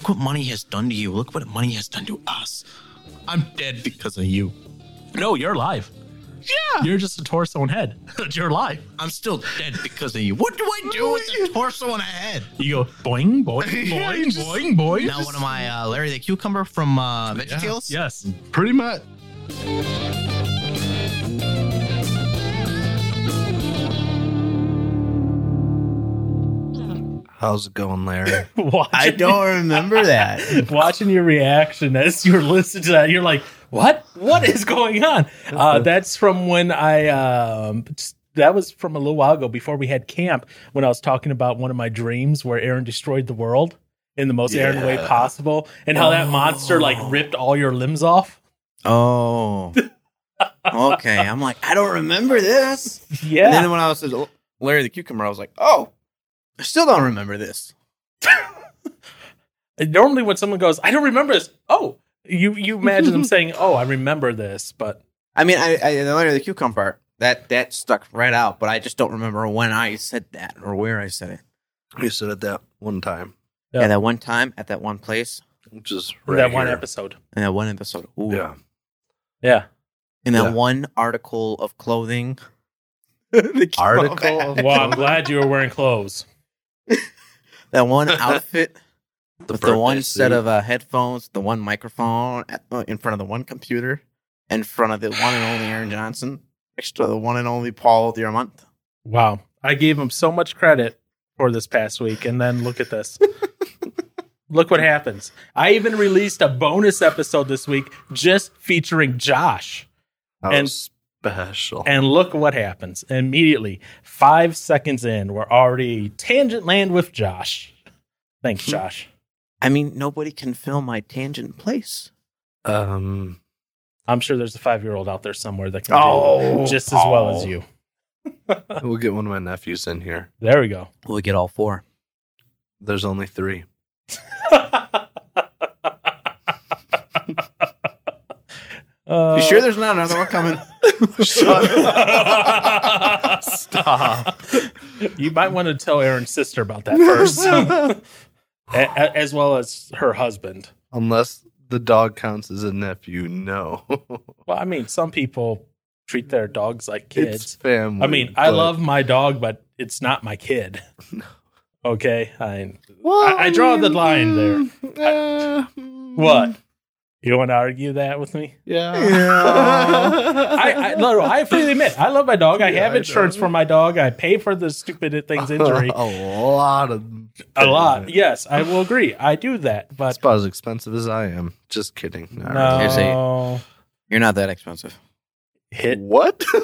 Look what money has done to you. Look what money has done to us. I'm dead because of you. No, you're alive. Yeah. You're just a torso and head. But you're alive. I'm still dead because of you. What do I do with a torso and a head? You go boing, boing, Yeah, boing, just- boing, boing. Now, one of my uh, Larry the Cucumber from uh, VeggieTales? Yes. Pretty much. How's it going, Larry? Watching, I don't remember that. watching your reaction as you're listening to that, you're like, "What? What is going on?" Uh, that's from when I. Um, that was from a little while ago before we had camp when I was talking about one of my dreams where Aaron destroyed the world in the most Aaron way possible, and how that monster like ripped all your limbs off. Oh. Okay. I'm like, I don't remember this. And Yeah, then when I was oh, Larry the Cucumber, I was like, oh, I still don't remember this. Normally when someone goes, "I don't remember this," oh, you you imagine them saying, "Oh, I remember this," but I mean, I, I the Larry the Cucumber part, that that stuck right out, but I just don't remember when I said that or where I said it. You said it that one time, Yeah. Yeah, that one time at that one place which is that right one here. episode, in that one episode. Ooh. Yeah. yeah. In that Yeah. one article of clothing. The Article of Well, I'm glad you were wearing clothes. That one outfit The with the one birthday set of uh, headphones, the one microphone at, uh, in front of the one computer, in front of the one and only Aaron Johnson, next to the one and only Paul Diamant. Wow, I gave him so much credit for this past week, and then look at this. look what happens. I even released a bonus episode this week just featuring Josh. That and- was special. And look what happens. Immediately, five seconds in, we're already tangent land with Josh. Thanks, Josh. I mean, nobody can fill my tangent place. um, I'm sure there's a five year old out there somewhere that can Oh. do just as well as Oh. you. we'll get one of my nephews in here. There we go. We'll get all four. There's only three. Uh, you sure there's not another one coming? Stop. You might want to tell Aaron's sister about that first, A- a- as well as her husband. Unless the dog counts as a nephew, no. Well, I mean, some people treat their dogs like it's kids. family. I mean, I but- love my dog, but it's not my kid. Okay, I Well, I- I draw the line there. Mm, there. Uh, mm. what? You want to argue that with me? Yeah. I, I no, no, I freely admit I love my dog. I Yeah, have insurance know. for my dog. I pay for the stupid thing's injury a lot of a lot. Yes, I will agree. I do that, But It's but about as expensive as I am. Just kidding. All no. Here's You're not that expensive. Hit. What?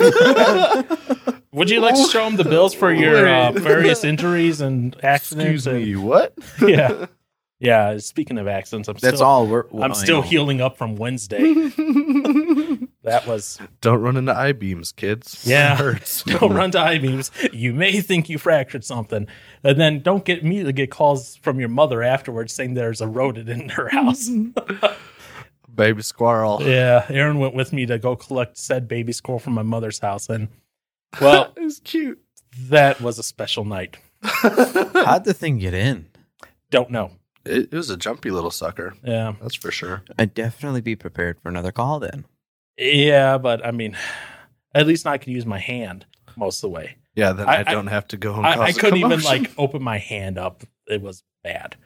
Would you like to show them the bills for your uh, various injuries and accidents? Excuse me. What? Yeah, yeah. Speaking of accidents, I'm That's still, all we're. I'm I still know. healing up from Wednesday. That was Don't run into I beams, kids. Yeah. It hurts. don't run to I beams. You may think you fractured something, and then don't get me to get calls from your mother afterwards saying there's a rodent in her house. Baby squirrel. yeah, Aaron went with me to go collect said baby squirrel from my mother's house, and well, It was cute. that was a special night. How'd the thing get in? Don't know. It, it was a jumpy little sucker. Yeah, That's for sure. I'd definitely be prepared for another call then. yeah, but I mean, at least I can use my hand most of the way. Yeah, then I- I, I- don't have to go and I, cause I a couldn't even like open my hand up. It was bad.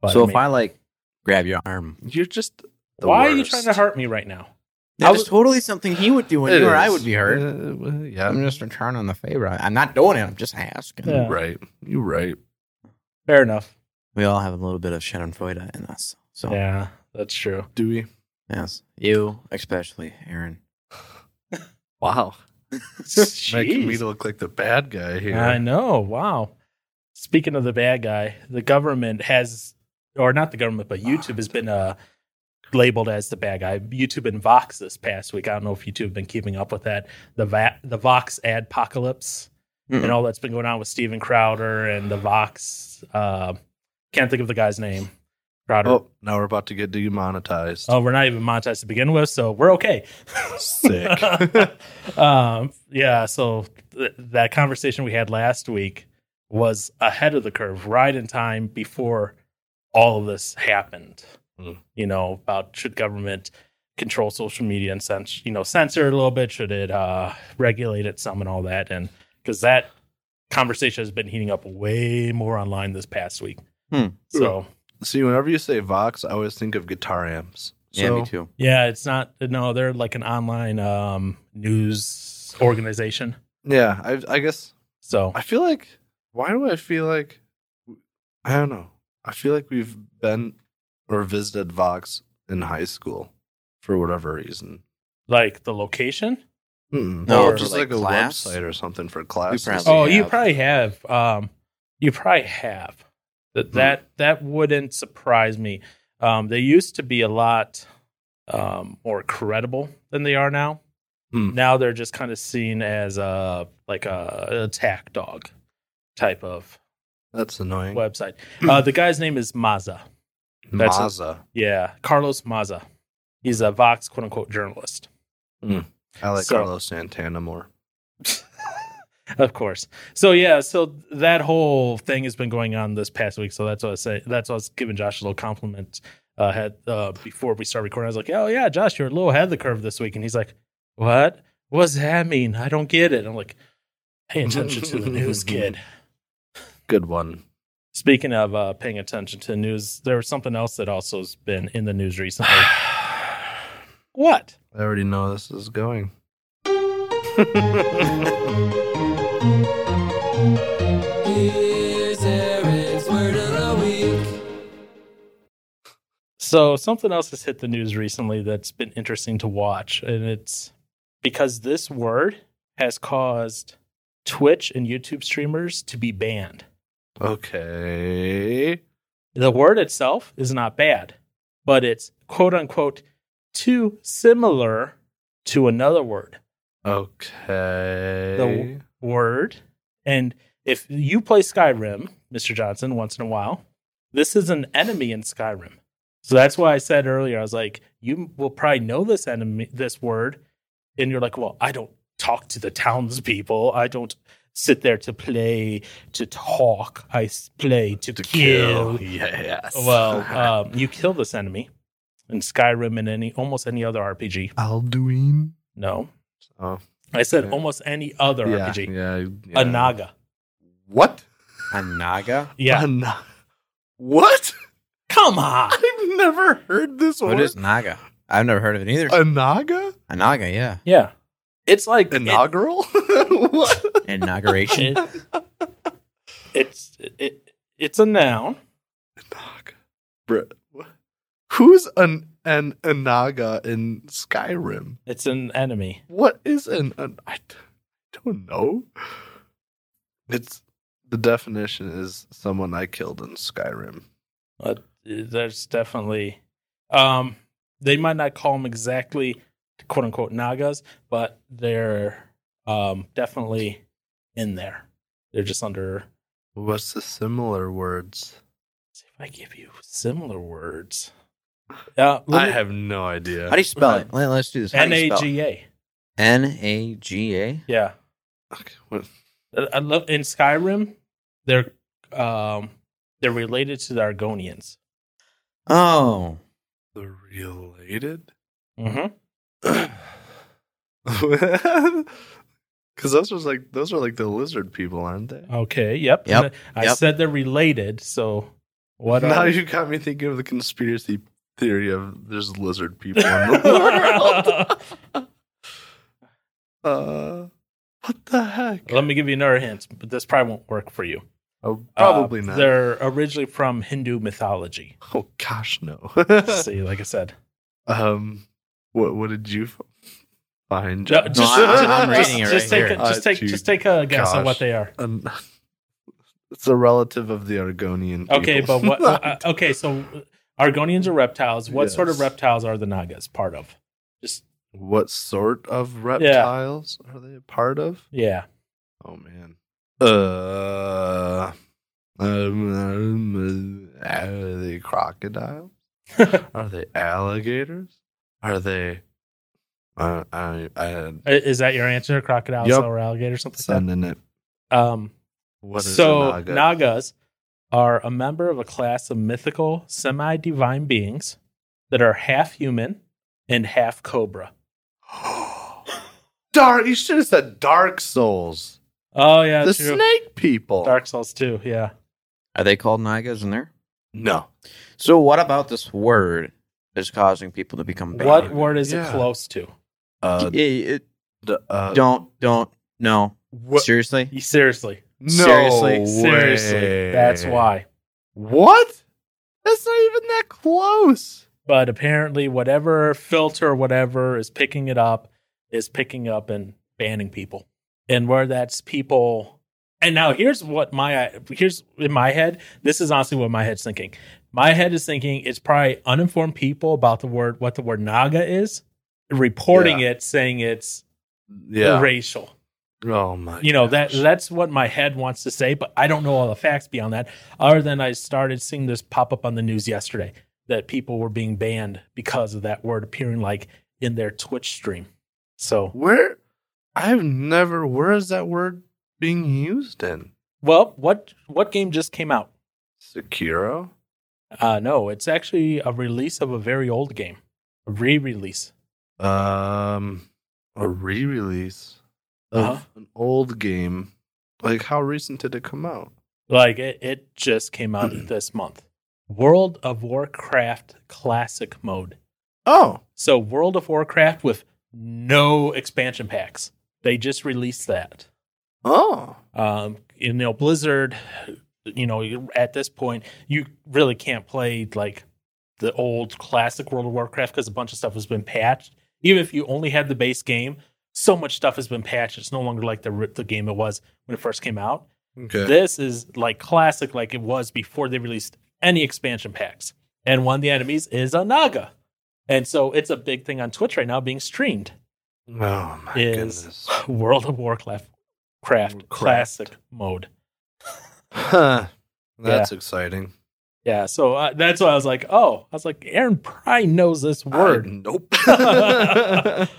But, so I if I like grab your arm, You're just. The why are you trying to hurt me right now? that was- totally something he would do when you or I would be hurt. Uh, well, yeah, I'm just returning the favor. I'm not doing it. I'm just asking. Yeah. you right. You right. Fair enough. We all have a little bit of Schadenfreude in us. So Yeah, that's true. Do we? yes, you especially, Aaron. Wow. Making me Jeez. look like the bad guy here. I know. Wow. Speaking of the bad guy, the government has, or not the government, but YouTube has been uh, labeled as the bad guy. YouTube and Vox this past week. I don't know if YouTube have been keeping up with that. The Va- the Vox ad apocalypse Mm-mm. and all that's been going on with Steven Crowder and the Vox. Uh, can't think of the guy's name. Crowder. Oh, now we're about to get demonetized. Oh, we're not even monetized to begin with, so we're okay. Sick. um, yeah, so th- that conversation we had last week was ahead of the curve, right in time before all of this happened. Hmm. You know, about should government control social media and cens- you know censor it a little bit? Should it uh, regulate it some and all that? And because that conversation has been heating up way more online this past week. Hmm. So See, whenever you say Vox, I always think of guitar amps. yeah, So, me too. yeah, it's not. No, they're like an online um, news organization. Yeah, I, I guess So I feel like. Why do I feel like? I don't know. I feel like we've been or visited Vox in high school for whatever reason. like the location. Mm-mm. No, or just like, like, a class? website or something for classes. probably- Oh, you probably have. Um, you probably have. That Hmm. that that wouldn't surprise me. Um, they used to be a lot um, more credible than they are now. Hmm. Now they're just kind of seen as a like a attack dog type of That's annoying. website. Uh, the guy's name is Maza. That's a- Yeah, Carlos Maza. He's a Vox quote unquote journalist. I like So- Carlos Santana more. of course. So yeah, so that whole thing has been going on this past week. So that's what I say. That's what I was giving Josh a little compliment. Uh, had uh, before we start recording, I was like, "Oh yeah, Josh, you're a little ahead of the curve this week." And he's like, "What? What does that mean? I don't get it." I'm like, "Pay attention to the news, kid." Good one. Speaking of uh, paying attention to the news, there was something else that also has been in the news recently. what? I already know this is going. So something else has hit the news recently that's been interesting to watch, and it's because this word has caused Twitch and YouTube streamers to be banned. Okay. The word itself is not bad, but it's quote unquote too similar to another word. Okay. Word. And if you play Skyrim, Mr. Johnson, once in a while, this is an enemy in Skyrim. So that's why I said earlier, I was like, you will probably know this enemy, this word. And you're like, well, I don't talk to the townspeople. I don't sit there to play, to talk. I play to, to kill. kill. Yes. Well, um, you kill this enemy in Skyrim and any almost any other RPG. Alduin. No, Oh, I said Okay. almost any other yeah, RPG. yeah, yeah. A Naga. What? A Naga? Yeah. A na- what? Come on. I've never heard this What word. is Naga? I've never heard of it either. a naga? A Naga, yeah. Yeah. It's like it- Inaugural? what? Inauguration. it- it's it, it's a noun. Naga. Bruh. Who's an an Anaga in Skyrim? It's an enemy. What is an, an I don't know. It's the definition is someone I killed in Skyrim. But there's definitely um they might not call them exactly quote unquote nagas, but they're um definitely in there. They're just under What's the similar words? see if I give you similar words. Uh, I have no idea. How do you spell it? Let, us do this. How N do you A spell it? G A. N A G A. Yeah. Okay, what- I I love in Skyrim. They're um they're related to the Argonians. Oh. the related? Mm-hmm. Because those are like those are like the lizard people, aren't they? Okay. Yep. Yep, I yep. said they're related. So what? now Are, you got me thinking of the conspiracy theory of there's lizard people in the world. uh, what the heck? Let me give you another hint, but this probably won't work for you. Oh, probably Uh, not. They're originally from Hindu mythology. Oh gosh, no. See, like I said, um, what what did you find? Ju- John? just, I- I'm just- reading it just right take here. a, just Uh, take gee, just take a guess on what they are. Um, it's a relative of the Argonian. Okay, people. but what? uh, okay, so Argonians are reptiles. What sort of reptiles are the Nagas part of? Just what sort of reptiles are they a part of? yeah. Oh man. Uh, um, um, uh, are they crocodiles? Are they alligators? Are they? Uh, I I Is that your answer? Crocodiles Yup. or alligator, something like sending it. Um, What is so a naga? Nagas are a member of a class of mythical, semi divine beings that are half human and half cobra. Dark. You should have said Dark Souls. Oh, yeah, the true. snake people. Dark Souls too. yeah. Are they called Nagas in there? No. So what about this word is causing people to become bad? What word is Yeah. it close to? Uh, Yeah, it- d- uh, don't don't no. What? Seriously? Seriously. No seriously, Seriously. That's why. What? That's not even that close. But apparently, whatever filter or whatever is picking it up is picking up and banning people. And where that's people. And now here's what my here's in my head. This is honestly what my head's thinking. My head is thinking it's probably uninformed people about the word what the word naga is, reporting it, saying it's Yeah. racial. Oh my. you know that that's what my head wants to say but i don't know all the facts beyond that other than i started seeing this pop up on the news yesterday that people were being banned because of that word appearing like in their twitch stream so Where? I've never. Where is that word being used in? well what what game just came out Sekiro. uh no it's actually a release of a very old game a re-release Um, a re-release of Uh-huh. an old game. Like, how recent did it come out? like it, it just came out this month world of warcraft classic mode Oh, so world of warcraft with no expansion packs they just released that oh, um, you know blizzard you know at this point you really can't play like the old classic world of warcraft because a bunch of stuff has been patched even if you only had the base game so much stuff has been patched it's no longer like the the game it was when it first came out okay. this is like classic like it was before they released any expansion packs and one of the enemies is a naga and so it's a big thing on twitch right now being streamed oh my is- goodness. world of warcraft craft classic mode Huh. That's exciting. Yeah, so uh, that's why I was like, oh, I was like, Aaron probably knows this I- word. nope.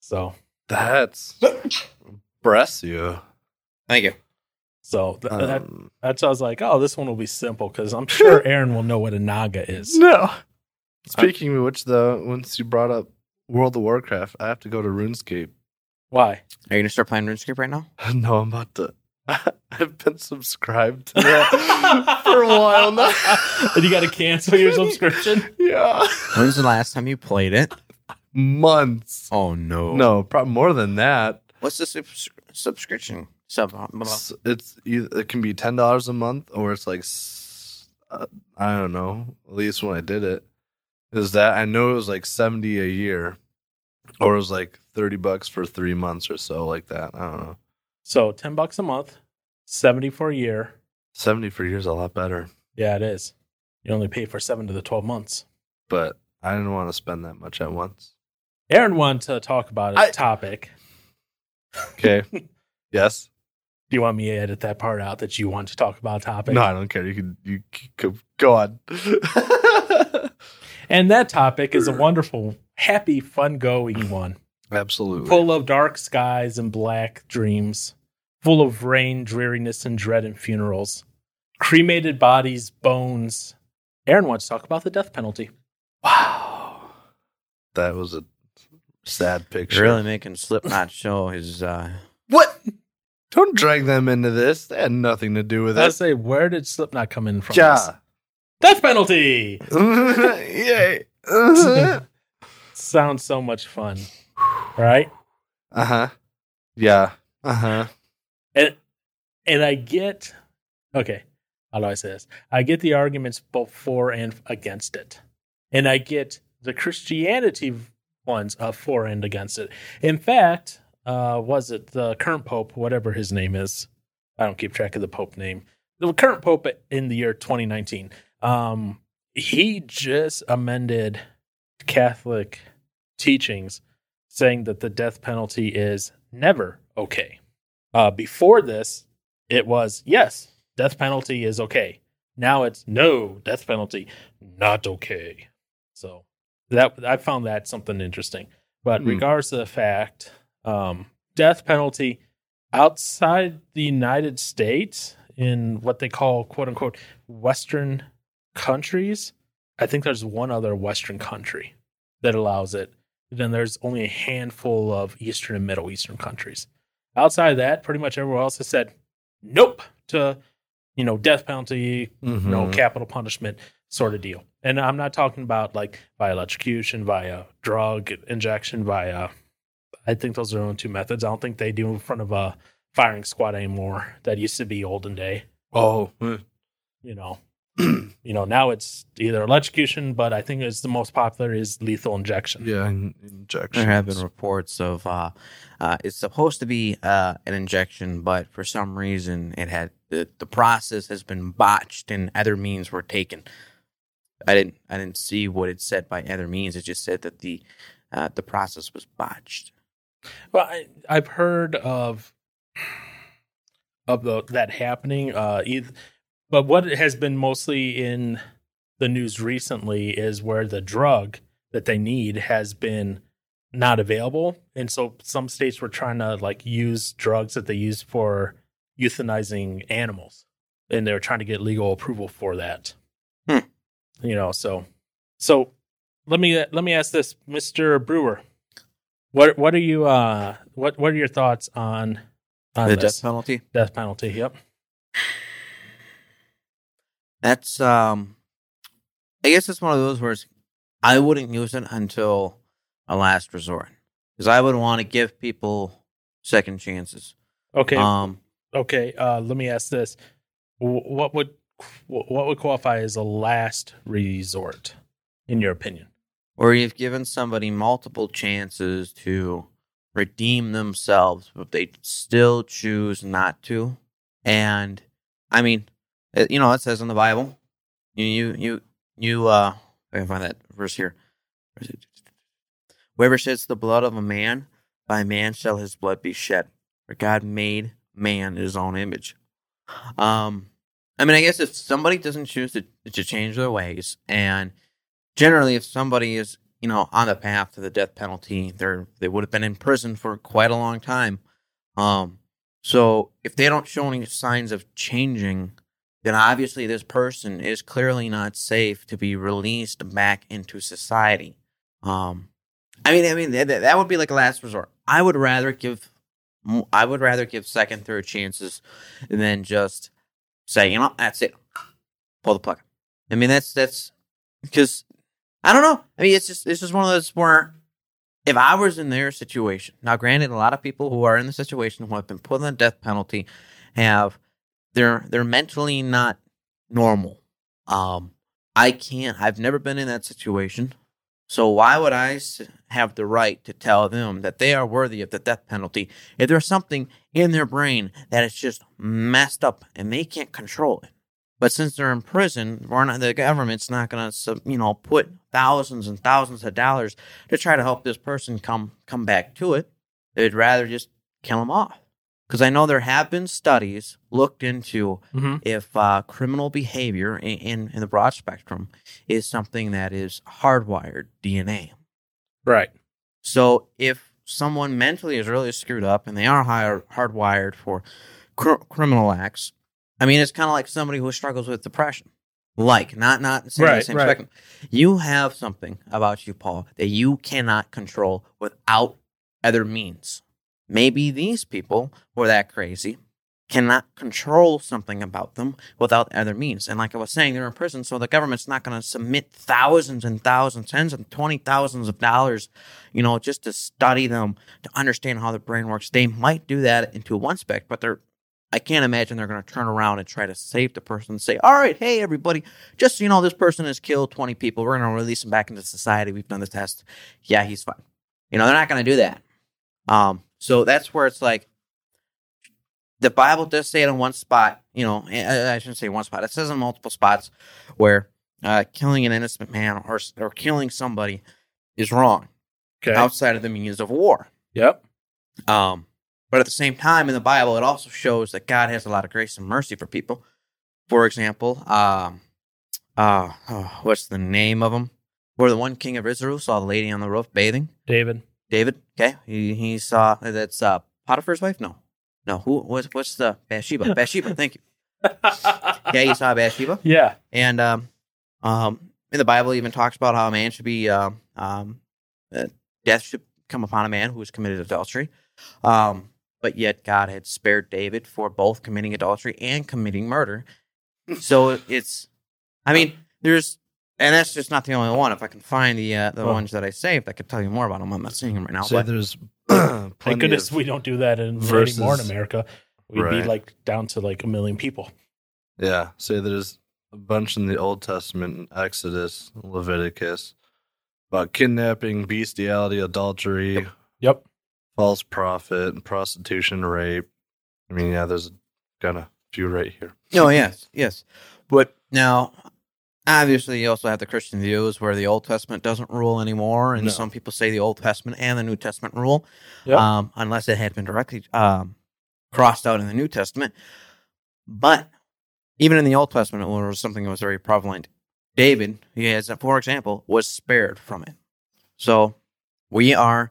So, That's bless you. Thank you. so th- that, Um, that's I was like, oh, this one will be simple because I'm sure Aaron will know what a naga is. no. Speaking of which, though, once you brought up World of Warcraft, I have to go to RuneScape. Why? Are you gonna start playing RuneScape right now? No, I'm about to. I've been subscribed to that for a while now. and you got to cancel your subscription. Yeah, When's the last time you played it? Months. Oh no. No, probably more than that. What's the subs- subscription? Sub. blah, blah. It's, it's it can be ten dollars a month, or it's like uh, I don't know. At least when I did it, is that I know it was like seventy a year, or it was like thirty bucks for three months or so, like that. I don't know. So, 10 bucks a month, 70 for a year. Seventy for a year is a lot better, Yeah, it is. You only pay for 7 to the 12 months. but I didn't want to spend that much at once. Aaron wanted to talk about a I- topic. Okay. yes. Do you want me to edit that part out that you want to talk about a topic? No, I don't care. You can you c- c- go on. And that topic is a wonderful, happy, fun going mm. one. Absolutely. Full of dark skies and black dreams. Full of rain, dreariness, and dread and funerals. Cremated bodies, bones. Aaron wants to talk about the death penalty. Wow. That was a sad picture. Really making Slipknot show his. uh What? Don't drag them into this. They had nothing to do with it. I it. say, where did Slipknot come in from? this? Yeah. Death penalty! Yay. Sounds so much fun. Right? Uh huh. Yeah. Uh huh. And and I get okay, how do I say this? I get the arguments both for and against it. And I get the Christianity ones of for and against it. In fact, uh was it the current pope, whatever his name is? I don't keep track of the pope name. The current pope in the year 2019. Um he just amended Catholic teachings saying that the death penalty is never okay. Uh, before this, it was yes, death penalty is okay. Now it's no, death penalty not okay. So that I found that something interesting. But Hmm. regardless of the fact, um, death penalty outside the United States in what they call quote unquote Western countries. I think there's one other Western country that allows it. Then there's only a handful of Eastern and Middle Eastern countries. Outside of that, pretty much everywhere else has said nope to, you know, death penalty, you know, Mhm. capital punishment sort of deal. And I'm not talking about like via electrocution, via drug injection, via. I think those are the only two methods. I don't think they do in front of a firing squad anymore. That used to be olden day. Oh, eh. You know, you know now it's either electrocution, but I think it's the most popular is lethal injection. yeah, in- injection. There have been reports of uh, uh, it's supposed to be uh, an injection, but for some reason it had the, the process has been botched and other means were taken. I didn't I didn't see what it said by other means. It just said that the uh, the process was botched. Well, I, I've heard of of the, that happening. Uh, eith- but what has been mostly in the news recently is where the drug that they need has been not available, and so some states were trying to like use drugs that they use for euthanizing animals, and they were trying to get legal approval for that. Hmm. You know, so so let me let me ask this, Mister Brewer. What what are you uh what what are your thoughts on on the this death penalty. death penalty? Yep. That's um, I guess it's one of those where it's, I wouldn't use it until a last resort because I would want to give people second chances. Okay. Um, okay. Uh, let me ask this: What would what would qualify as a last resort, in your opinion? or you've given somebody multiple chances to redeem themselves, but they still choose not to. And I mean, it, you know, it says in the Bible, you, you, you, you, uh, I can find that verse here. Where? Whoever sheds the blood of a man, by man shall his blood be shed. For God made man in his own image. Um, I mean, I guess if somebody doesn't choose to, to change their ways and generally if somebody is you know on the path to the death penalty they're they would have been in prison for quite a long time. Um so if they don't show any signs of changing then obviously this person is clearly not safe to be released back into society. Um i mean i mean that, that would be like a last resort. I would rather give i would rather give second third chances than just say you know that's it pull the plug i mean that's that's because I don't know. I mean, it's just it's just one of those where if I was in their situation, now granted, a lot of people who are in the situation who have been put on the death penalty have they're they're mentally not normal. Um, I can't. I've never been in that situation, so why would I have the right to tell them that they are worthy of the death penalty if there's something in their brain that is just messed up and they can't control it? But since they're in prison, not, the government's not going to, you know, put thousands and thousands of dollars to try to help this person come come back to it. They'd rather just kill them off. Because I know there have been studies looked into Mm-hmm. if uh, criminal behavior in, in, in the broad spectrum is something that is hardwired DNA. Right. So if someone mentally is really screwed up and they are hard, hardwired for cr- criminal acts, I mean, it's kind of like somebody who struggles with depression. Like, not not the Right, same right. spectrum. You have something about you, Paul, that you cannot control without other means. Maybe these people who are that crazy cannot control something about them without other means. And like I was saying, they're in prison, so the government's not going to submit thousands and thousands, tens and twenty thousands of dollars, you know, just to study them to understand how the brain works. They might do that into one spec, but they're I can't imagine they're going to turn around and try to save the person and say, "All right, hey everybody, just so you know, this person has killed twenty people. We're going to release him back into society. We've done the test. Yeah, he's fine." You know, they're not going to do that. Um, so that's where it's like the Bible does say it in one spot. You know, I I shouldn't say one spot. It says in multiple spots where uh, killing an innocent man or or killing somebody is wrong Okay. outside of the means of war. Yep. Um, but at the same time, in the Bible, it also shows that God has a lot of grace and mercy for people. For example, um, uh, oh, what's the name of him? Where the one king of Israel saw the lady on the roof bathing. David. David, okay, he he saw that's uh, Potiphar's wife. No, no, who what's what's the Bathsheba? Bathsheba, thank you. yeah, Esau Bathsheba. yeah. And um, um, in the Bible, even talks about how a man should be um, um, uh, death should come upon a man who has committed adultery. Um, but yet God had spared David for both committing adultery and committing murder. So it's, I mean, there's, and that's just not the only one. If I can find the uh, the Oh. ones that I saved, I could tell you more about them. I'm not seeing them right now. Say but there's Thank plenty goodness of, we don't do that in, verses- anymore in America. We'd be like down to like a million people. yeah. Say there's a bunch in the Old Testament, Exodus, Leviticus, about kidnapping, bestiality, adultery, Yep. false prophet, prostitution, rape. I mean, yeah, there's got a few right here. No, yes, yes. But now, obviously, you also have the Christian views where the Old Testament doesn't rule anymore, and No. some people say the Old Testament and the New Testament rule, Yep. um, unless it had been directly um, crossed out in the New Testament. But even in the Old Testament, it was something that was very prevalent, David, he has, for example, was spared from it. So we are,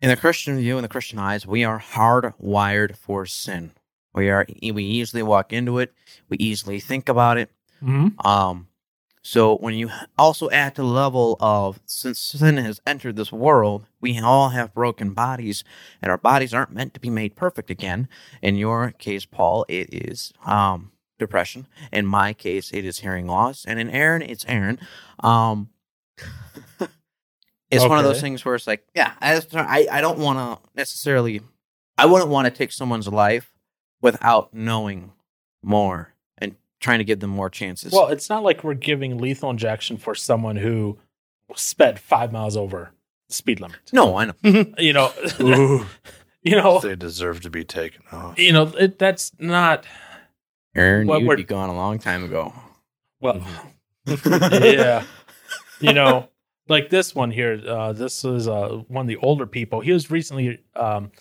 in the Christian view, in the Christian eyes, we are hardwired for sin. We are we easily walk into it. We easily think about it. Mm-hmm. Um, so when you also add the level of since sin has entered this world, we all have broken bodies, and our bodies aren't meant to be made perfect again. In your case, Paul, it is um depression. In my case, it is hearing loss, and in Aaron, it's Aaron. Um, it's one of those things where it's like, yeah, I I, don't want to necessarily, I wouldn't want to take someone's life without knowing more trying to give them more chances. Well, it's not like we're giving lethal injection for someone who sped five miles over the speed limit. no, I know. You know, Ooh, you know, they deserve to be taken off. you know, it, that's not Aaron, What you'd be gone a long time ago. well. Mm-hmm. yeah, you know, like this one here. Uh, this is uh, one of the older people. He was recently um,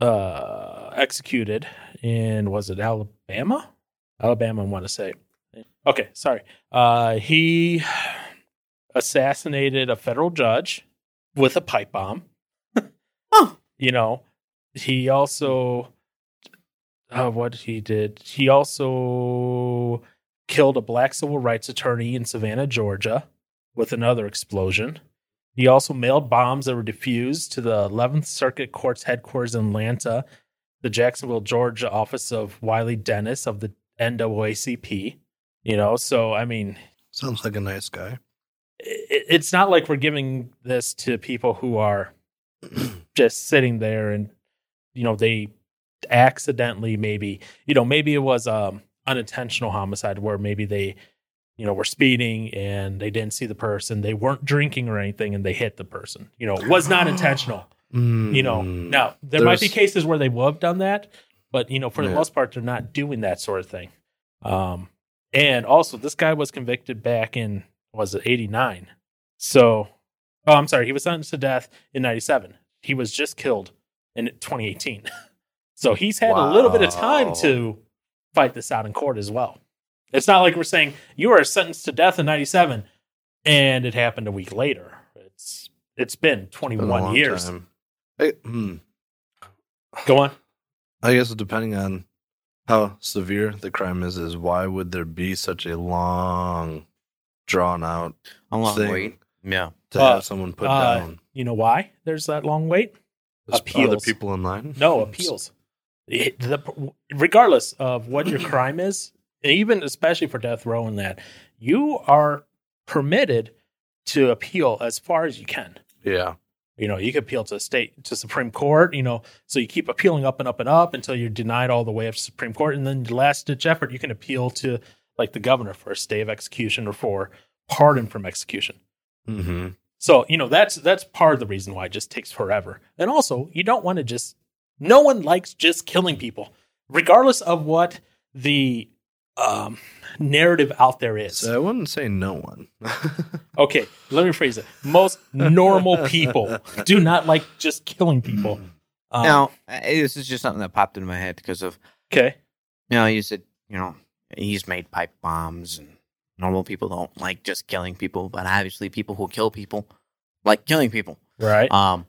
uh, executed in was it Alabama? Alabama, I want to say. Okay, sorry. Uh, he assassinated a federal judge with a pipe bomb. Oh. You know, he also uh, what he did. He also killed a black civil rights attorney in Savannah, Georgia, with another explosion. He also mailed bombs that were defused to the 11th Circuit Court's headquarters in Atlanta, the Jacksonville, Georgia office of Wiley Dennis of the NAACP. You know, so I mean, Sounds like a nice guy. it, it's not like we're giving this to people who are just sitting there and you know they accidentally maybe you know maybe it was um unintentional homicide where maybe they you know were speeding and they didn't see the person they weren't drinking or anything and they hit the person you know it was not intentional you know now there might be cases where they would have done that but you know for the most part they're not doing that sort of thing. Um and also this guy was convicted back in was it 89 so oh i'm sorry he was sentenced to death in 97 he was just killed in 2018 so he's had a little bit of time to fight this out in court as well. It's not like we're saying you were sentenced to death in 97 and it happened a week later. It's it's been Been a 21 long years. time. I, hmm. go on I guess depending on how severe the crime is, is why would there be such a long, drawn out A long thing wait. Yeah. to Uh, have someone put uh, down? You know why there's that long wait? There's appeals. Other people in line? No appeals. It- the- regardless of what your crime is, even especially for death row and that, you are permitted to appeal as far as you can. Yeah. You know, you could appeal to state to Supreme Court. You know, so you keep appealing up and up and up until you're denied all the way up to Supreme Court, and then the last ditch effort, you can appeal to like the governor for a stay of execution or for pardon from execution. Mm-hmm. So, you know, that's that's part of the reason why it just takes forever. And also, you don't want to just no one likes just killing people, regardless of what the um narrative out there is. So I wouldn't say no one. Okay, let me phrase it. Most normal people do not like just killing people. Um, now, this is just something that popped into my head because of, okay. you know, you said, you know, he's made pipe bombs and normal people don't like just killing people, but obviously people who kill people like killing people. Right. Um,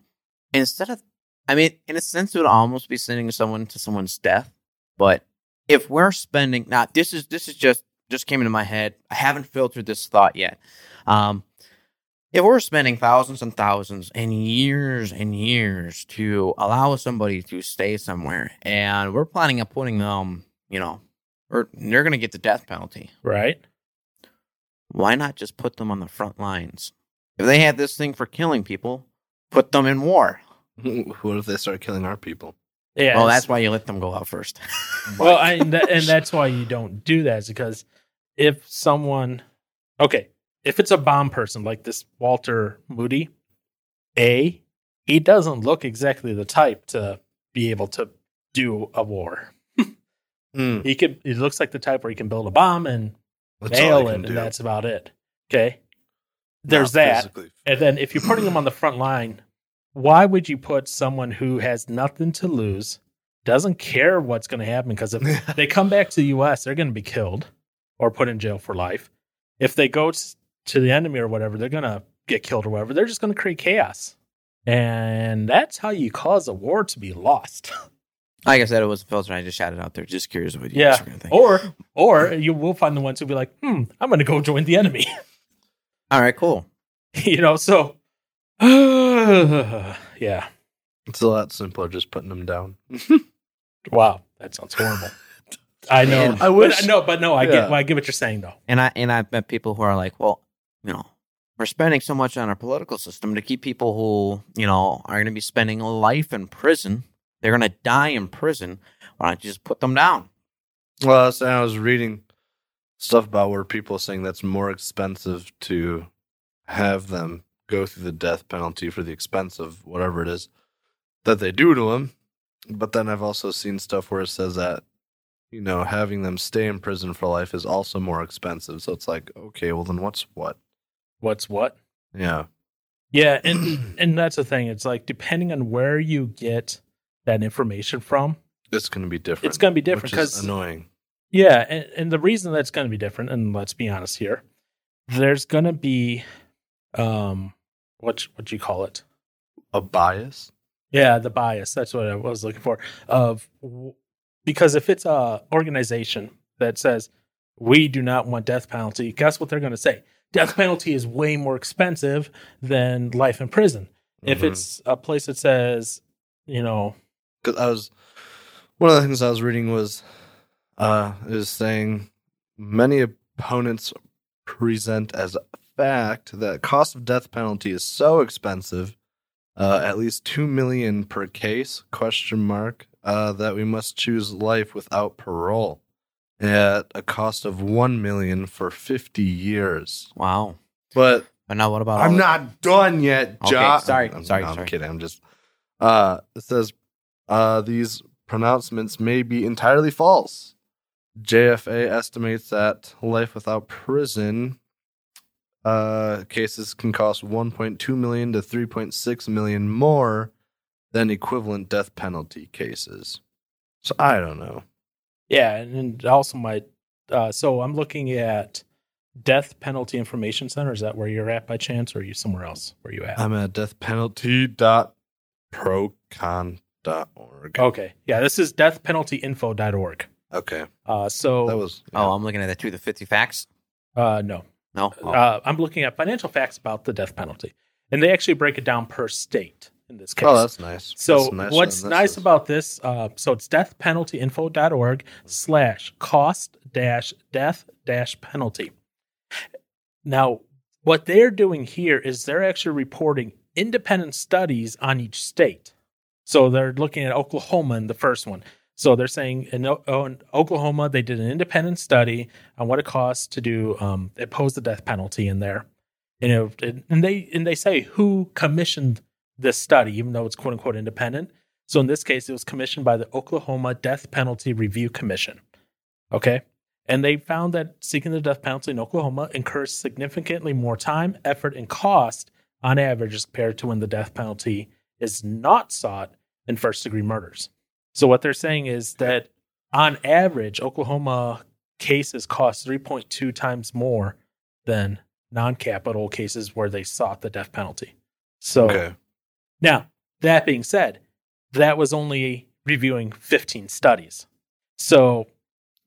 instead of, I mean, in a sense, it would almost be sending someone to someone's death, but if we're spending now this is this is just just came into my head. I haven't filtered this thought yet. Um if we're spending thousands and thousands and years and years to allow somebody to stay somewhere and we're planning on putting them, you know, or they're gonna get the death penalty. Right? Why not just put them on the front lines? If they had this thing for killing people, put them in war. what if they start killing our people? Yeah. Well, that's why you let them go out first. well, I, and, that, and that's why you don't do that is because if someone, okay, if it's a bomb person like this Walter Moody, a he doesn't look exactly the type to be able to do a war. Mm, He could. He looks like the type where he can build a bomb and that's nail it, can and that's about it. Okay. There's Not that. physically. And then if you're putting them on the front line, why would you put someone who has nothing to lose, doesn't care what's going to happen? Because if they come back to the U.S., they're going to be killed or put in jail for life. If they go to the enemy or whatever, they're going to get killed or whatever. They're just going to create chaos. And that's how you cause a war to be lost. like I said, it was a filter. I just shouted out there. Just curious what you Yeah. guys were gonna think. or or you will find the ones who'll be like, hmm, I'm going to go join the enemy. All right, cool. you know, so yeah. It's a lot simpler just putting them down. Wow, that sounds horrible. I know. Man. I wish- But, no, but no, I Yeah. get. I get what you're saying though. And I and I've met people who are like, well, you know, we're spending so much on our political system to keep people who, you know, are going to be spending life in prison. They're going to die in prison. Why don't you just put them down? Well, I was, I was reading stuff about where people are saying that's more expensive to have them go through the death penalty for the expense of whatever it is that they do to them. But then I've also seen stuff where it says that, you know, having them stay in prison for life is also more expensive. So it's like, okay, well, then what's what? What's what? Yeah. Yeah, and and that's the thing. It's like depending on where you get that information from, It's going to be different. it's going to be different because annoying. yeah, and, and the reason that's going to be different, and let's be honest here, there's going to be, um, what what you call it? A bias? Yeah, the bias. That's what I was looking for. Of because if it's a organization that says we do not want death penalty, guess what they're going to say? Death penalty is way more expensive than life in prison. If Mhm. it's a place that says, you know, because I was one of the things I was reading was uh is saying many opponents present as fact that cost of death penalty is so expensive, uh, at least two million per case question mark uh, that we must choose life without parole at a cost of one million for fifty years. Wow. But But now what about? I'm not done yet, Okay, John. sorry, I'm, sorry, no, I'm sorry. kidding. I'm just. Uh, it says uh, these pronouncements may be entirely false. JFA estimates that life without prison uh, cases can cost 1.2 million to 3.6 million more than equivalent death penalty cases. So I don't know. yeah, and, and also my, uh, so I'm looking at Death Penalty Information Center. Is that where you're at by chance, or are you somewhere else? Where you at? I'm at deathpenalty.procon.org. okay, yeah, this is deathpenaltyinfo.org. Okay, Uh, so that was. Oh, I'm looking at that too. The 50 facts. uh, no, No. Oh. uh, I'm looking at financial facts about the death penalty, and they actually break it down per state in this case. Oh, that's nice. so That's nicer what's nice is. about this? Uh, so it's deathpenaltyinfo.org slash cost dash death dash penalty. Now, what they're doing here is they're actually reporting independent studies on each state. So they're looking at Oklahoma in the first one. So they're saying in, oh, in Oklahoma, they did an independent study on what it costs to do um, impose the death penalty in there. And and they and they say who commissioned this study, even though it's quote unquote independent. So in this case, it was commissioned by the Oklahoma Death Penalty Review Commission. Okay. And they found that seeking the death penalty in Oklahoma incurs significantly more time, effort, and cost on average as compared to when the death penalty is not sought in first degree murders. So what they're saying is that on average, Oklahoma cases cost 3.2 times more than non-capital cases where they sought the death penalty. So Okay. now, that being said, that was only reviewing 15 studies. So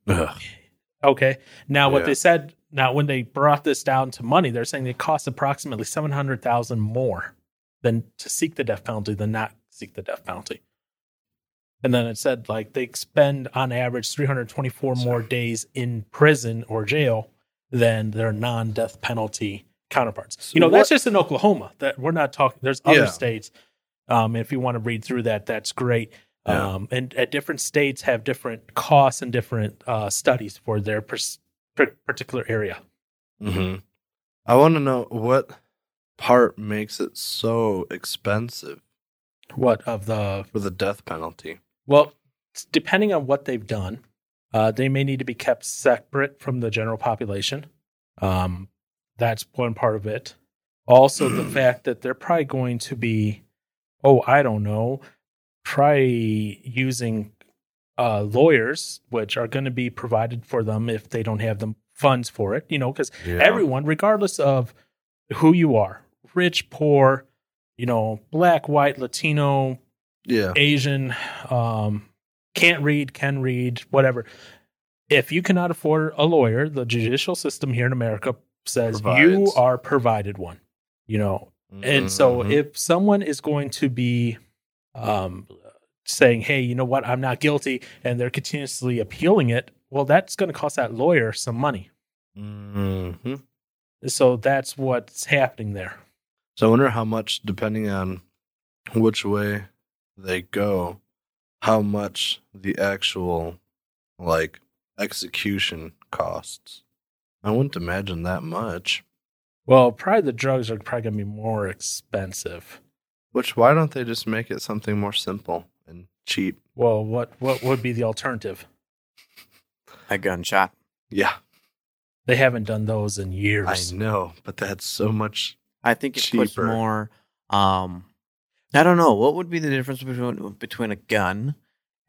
Ugh. Okay. Now, what Yeah. they said, now when they brought this down to money, they're saying it costs approximately 700000 more than to seek the death penalty than not seek the death penalty. And then it said, like, they spend on average 324 more days in prison or jail than their non death penalty counterparts. So you know, that's just in Oklahoma. That we're not talking, there's other Yeah. states. Um, if you want to read through that, that's great. Yeah. Um, and at different states have different costs and different uh, studies for their per- particular area. hmm I want to know what part makes it so expensive What of the for the death penalty. Well, depending on what they've done, uh, they may need to be kept separate from the general population. Um, that's one part of it. Also, the fact that they're probably going to be, oh, I don't know, try using uh, lawyers, which are going to be provided for them if they don't have the funds for it. You know, because Yeah. everyone, regardless of who you are, rich, poor, you know, black, white, Latino, Yeah. Asian, um, can't read, can read, whatever. If you cannot afford a lawyer, the judicial system here in America says you are provided one. You know, and so Mhm. if someone is going to be um, saying, "Hey, you know what? I'm not guilty," and they're continuously appealing it, well, that's going to cost that lawyer some money. Mhm. So that's what's happening there. So I wonder how much, depending on which way they go, how much the actual like execution costs. I wouldn't imagine that much. Well, probably the drugs are probably going to be more expensive. Which why don't they just make it something more simple and cheap? Well, what what would be the alternative? A gunshot. Yeah, They haven't done those in years. I know, but that's so much. I think it puts Cheaper. more. Um, I don't know what would be the difference between between a gun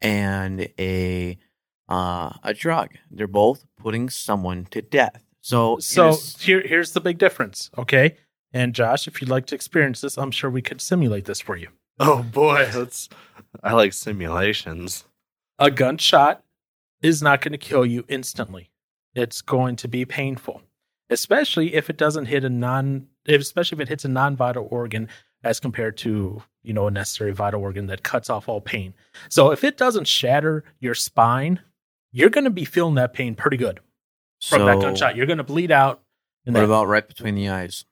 and a uh, a drug. They're both putting someone to death. So So s- here here's the big difference, okay? And Josh, if you'd like to experience this, I'm sure we could simulate this for you. Oh boy, that's. I like simulations. A gunshot is not going to kill you instantly. It's going to be painful, especially if it doesn't hit a non, especially if it hits a non-vital organ as compared to you know a necessary vital organ that cuts off all pain. So if it doesn't shatter your spine, you're going to be feeling that pain pretty good from that gunshot. You're going to bleed out. And what that, about right between the eyes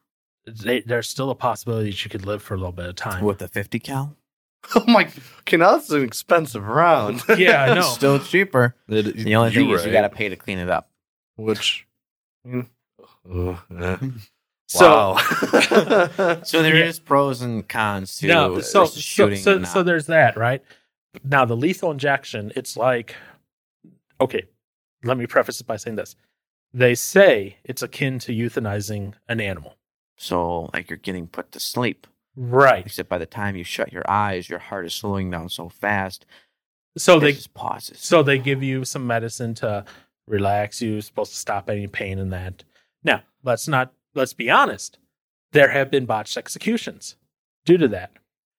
they, there's still a possibility that you could live for a little bit of time. with a fifty cal? Oh my! Okay, now that's an expensive round. Yeah, I know. Still cheaper. It- The only thing you're is you got to pay to clean it up. Which, mm, uh, eh. So- wow. So there is Yeah. pros and cons to no, so versus so so, so there's that, right? Now the lethal injection, it's like okay, let me preface it by saying this. They say it's akin to euthanizing an animal. so like you're getting put to sleep. Right. Except by the time you shut your eyes, your heart is slowing down so fast. So they just pauses. so they give you some medicine to relax you, supposed to stop any pain in that. Now, let's not let's be honest. There have been botched executions due to that.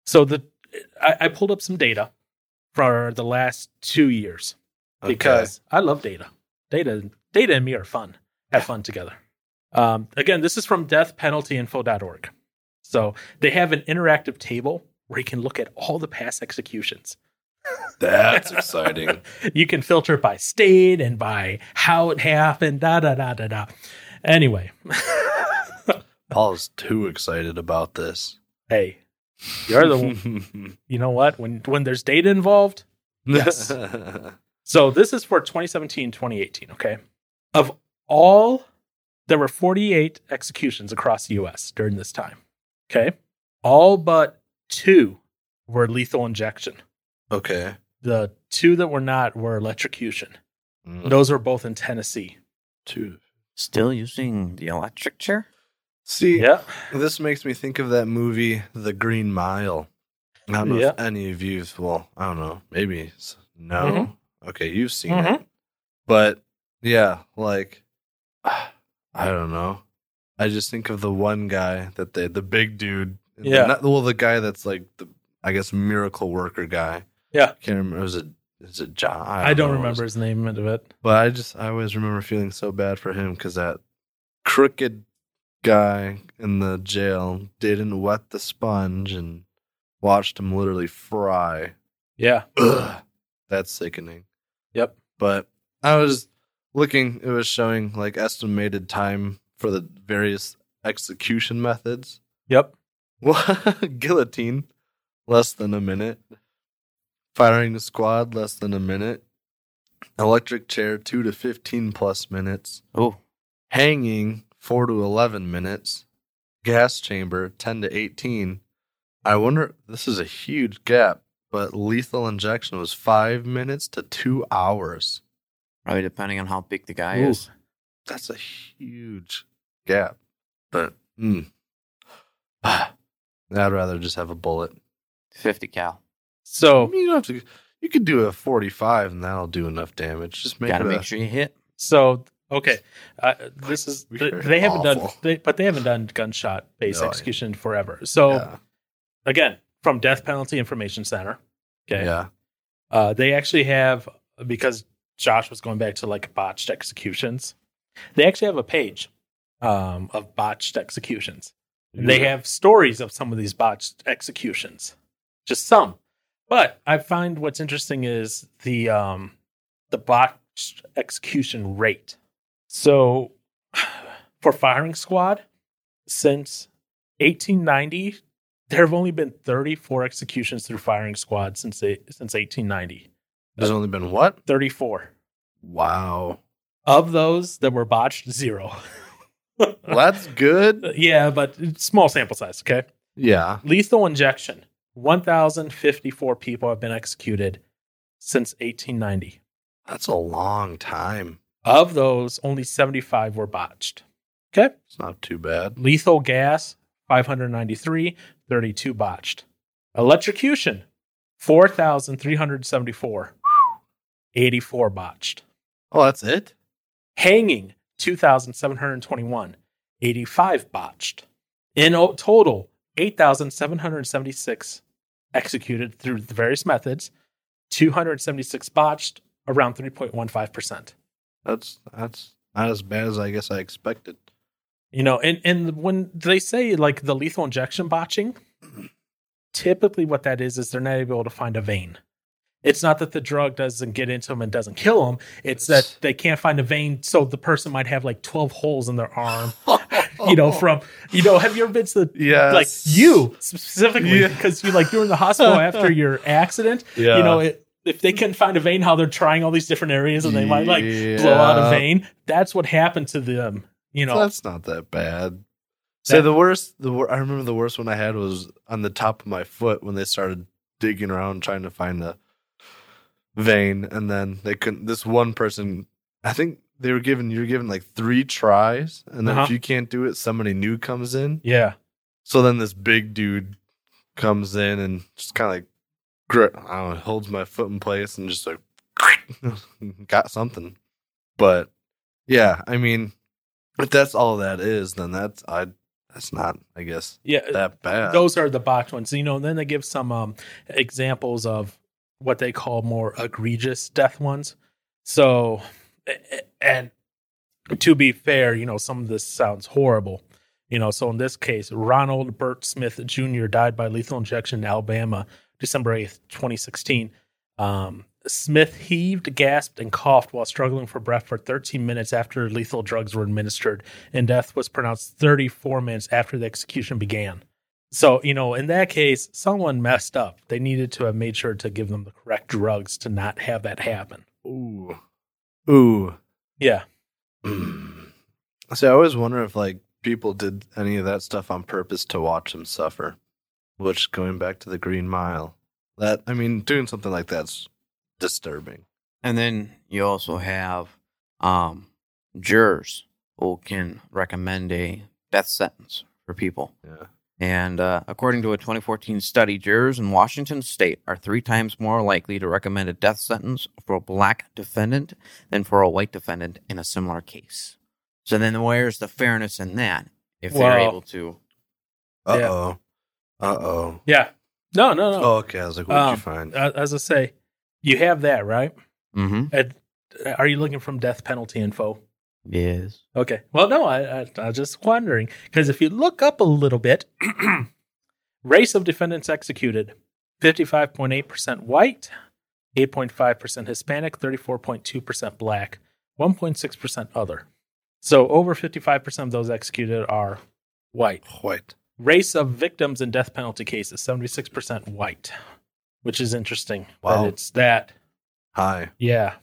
So the I, I pulled up some data for the last two years because I love data. Data, data, and me are fun. Have fun together. Um, again, this is from deathpenaltyinfo.org. So they have an interactive table where you can look at all the past executions. that's exciting. You can filter by state and by how it happened. Da da da da da. Anyway, Paul's too excited about this. hey, you're the one. You know what? When when there's data involved, Yes. So this is for 2017, 2018, okay? Of all, there were 48 executions across the US during this time, okay? All but two were lethal injection. okay. The two that were not were electrocution. Mm, Those are both in Tennessee. Two. Still using the electric chair? See, Yeah. this makes me think of that movie, The Green Mile. I don't know Yeah. if any of you, well, I don't know, maybe no. Mhm. Okay, you've seen Mhm. it, but yeah, like I don't know. I just think of the one guy that they, the big dude, Yeah. not, well, the guy that's like the, I guess, miracle worker guy. Yeah. I can't remember. Was it is it John? I don't know. remember his name of it. But I just I always remember feeling so bad for him because that crooked guy in the jail didn't wet the sponge and watched him literally fry. Yeah. Ugh, that's sickening. Yep. But I was looking; it was showing like estimated time for the various execution methods. Yep. Guillotine? Less than a minute. Firing the squad, less than a minute. Electric chair, two to fifteen plus minutes. Oh, Hanging, four to eleven minutes. Gas chamber, ten to eighteen. I wonder. This is a huge gap, but lethal injection was five minutes to two hours. probably depending on how big the guy Ooh. is. That's a huge gap. But mm. I'd rather just have a bullet. 50 cal. I So mean, you don't have to. You could do a forty-five, and that'll do enough damage. Just make Got to it make a- sure you hit. so okay. Uh, this is they, they haven't done, they, but they haven't done gunshot based No, I- execution forever. So Yeah. again, from Death Penalty Information Center. Okay. Yeah. Uh, they actually have because Josh was going back to like botched executions. They actually have a page um, of botched executions. And They have stories of some of these botched executions, just some. But I find what's interesting is the um, the botched execution rate. So, for firing squad, since 1890, there have only been 34 executions through firing squad since they, since 1890. There's only been what? 34 Wow. of those that were botched, zero. Well, that's good. yeah, but small sample size. Okay. Yeah. Lethal injection 1,054 people have been executed since 1890. That's a long time. Of those, only 75 were botched. Okay. It's not too bad. Lethal gas 593, 32 botched. Electrocution 4,374, 84 botched. Oh, that's it. Hanging 2,721, 85 botched. In total, 8,776 executed through the various methods, 276 botched, around 3.15%. That's that's not as bad as I guess I expected. You know, and, and when they say like the lethal injection botching, typically what that is is they're not able to find a vein. It's not that the drug doesn't get into them and doesn't kill them. It's that they can't find a vein, so the person might have like twelve holes in their arm. You know, from you know, have you ever been to the yeah, like you specifically Yeah. because you like you're in the hospital after your accident. Yeah. You know, it, if they can find a vein, how they're trying all these different areas and they might like blow out a vein. That's what happened to them. You know, that's not that bad. Say That- the worst. The I remember the worst one I had was on the top of my foot when they started digging around trying to find the vein, and then they couldn't. This one person, I think they were given. You're given like three tries, and then if Uh-huh. you can't do it, somebody new comes in. yeah. So then this big dude comes in and just kind of like, grit, know, holds my foot in place and just like got something. But yeah, I mean, if that's all that is, then that's I that's not, I guess, Yeah, that bad. those are the botched ones. You know, and then they give some um, examples of what they call more egregious death ones. So, and to be fair, you know, some of this sounds horrible. You know, so in this case, Ronald Bert Smith Jr. died by lethal injection in Alabama, December 8th, 2016. Um, Smith heaved, gasped, and coughed while struggling for breath for 13 minutes after lethal drugs were administered, and death was pronounced 34 minutes after the execution began. So, you know, in that case, someone messed up. They needed to have made sure to give them the correct drugs to not have that happen. Ooh, ooh. Yeah. See, I always wonder if like people did any of that stuff on purpose to watch him suffer. Which, going back to the Green Mile, that I mean, doing something like that's disturbing. And then you also have um, jurors who can recommend a death sentence for people. Yeah. And uh, according to a 2014 study, jurors in Washington state are three times more likely to recommend a death sentence for a black defendant than for a white defendant in a similar case. So then where's the fairness in that if they're able to? Uh Yeah. oh. Uh oh. Yeah. No, no, no. Oh, okay. I was like, what did Um, you find? Uh, as I say, You have that, right? Mm-hmm. And uh, are you looking from death penalty info? Yes. Okay. Well, no, I, I, I was just wondering because if you look up a little bit, race of defendants executed 55.8% white, 8.5% Hispanic, 34.2% black, 1.6% other. So over 55% of those executed are white. White. Race of victims in death penalty cases 76% white, which is interesting. Wow. That it's that. High. Yeah.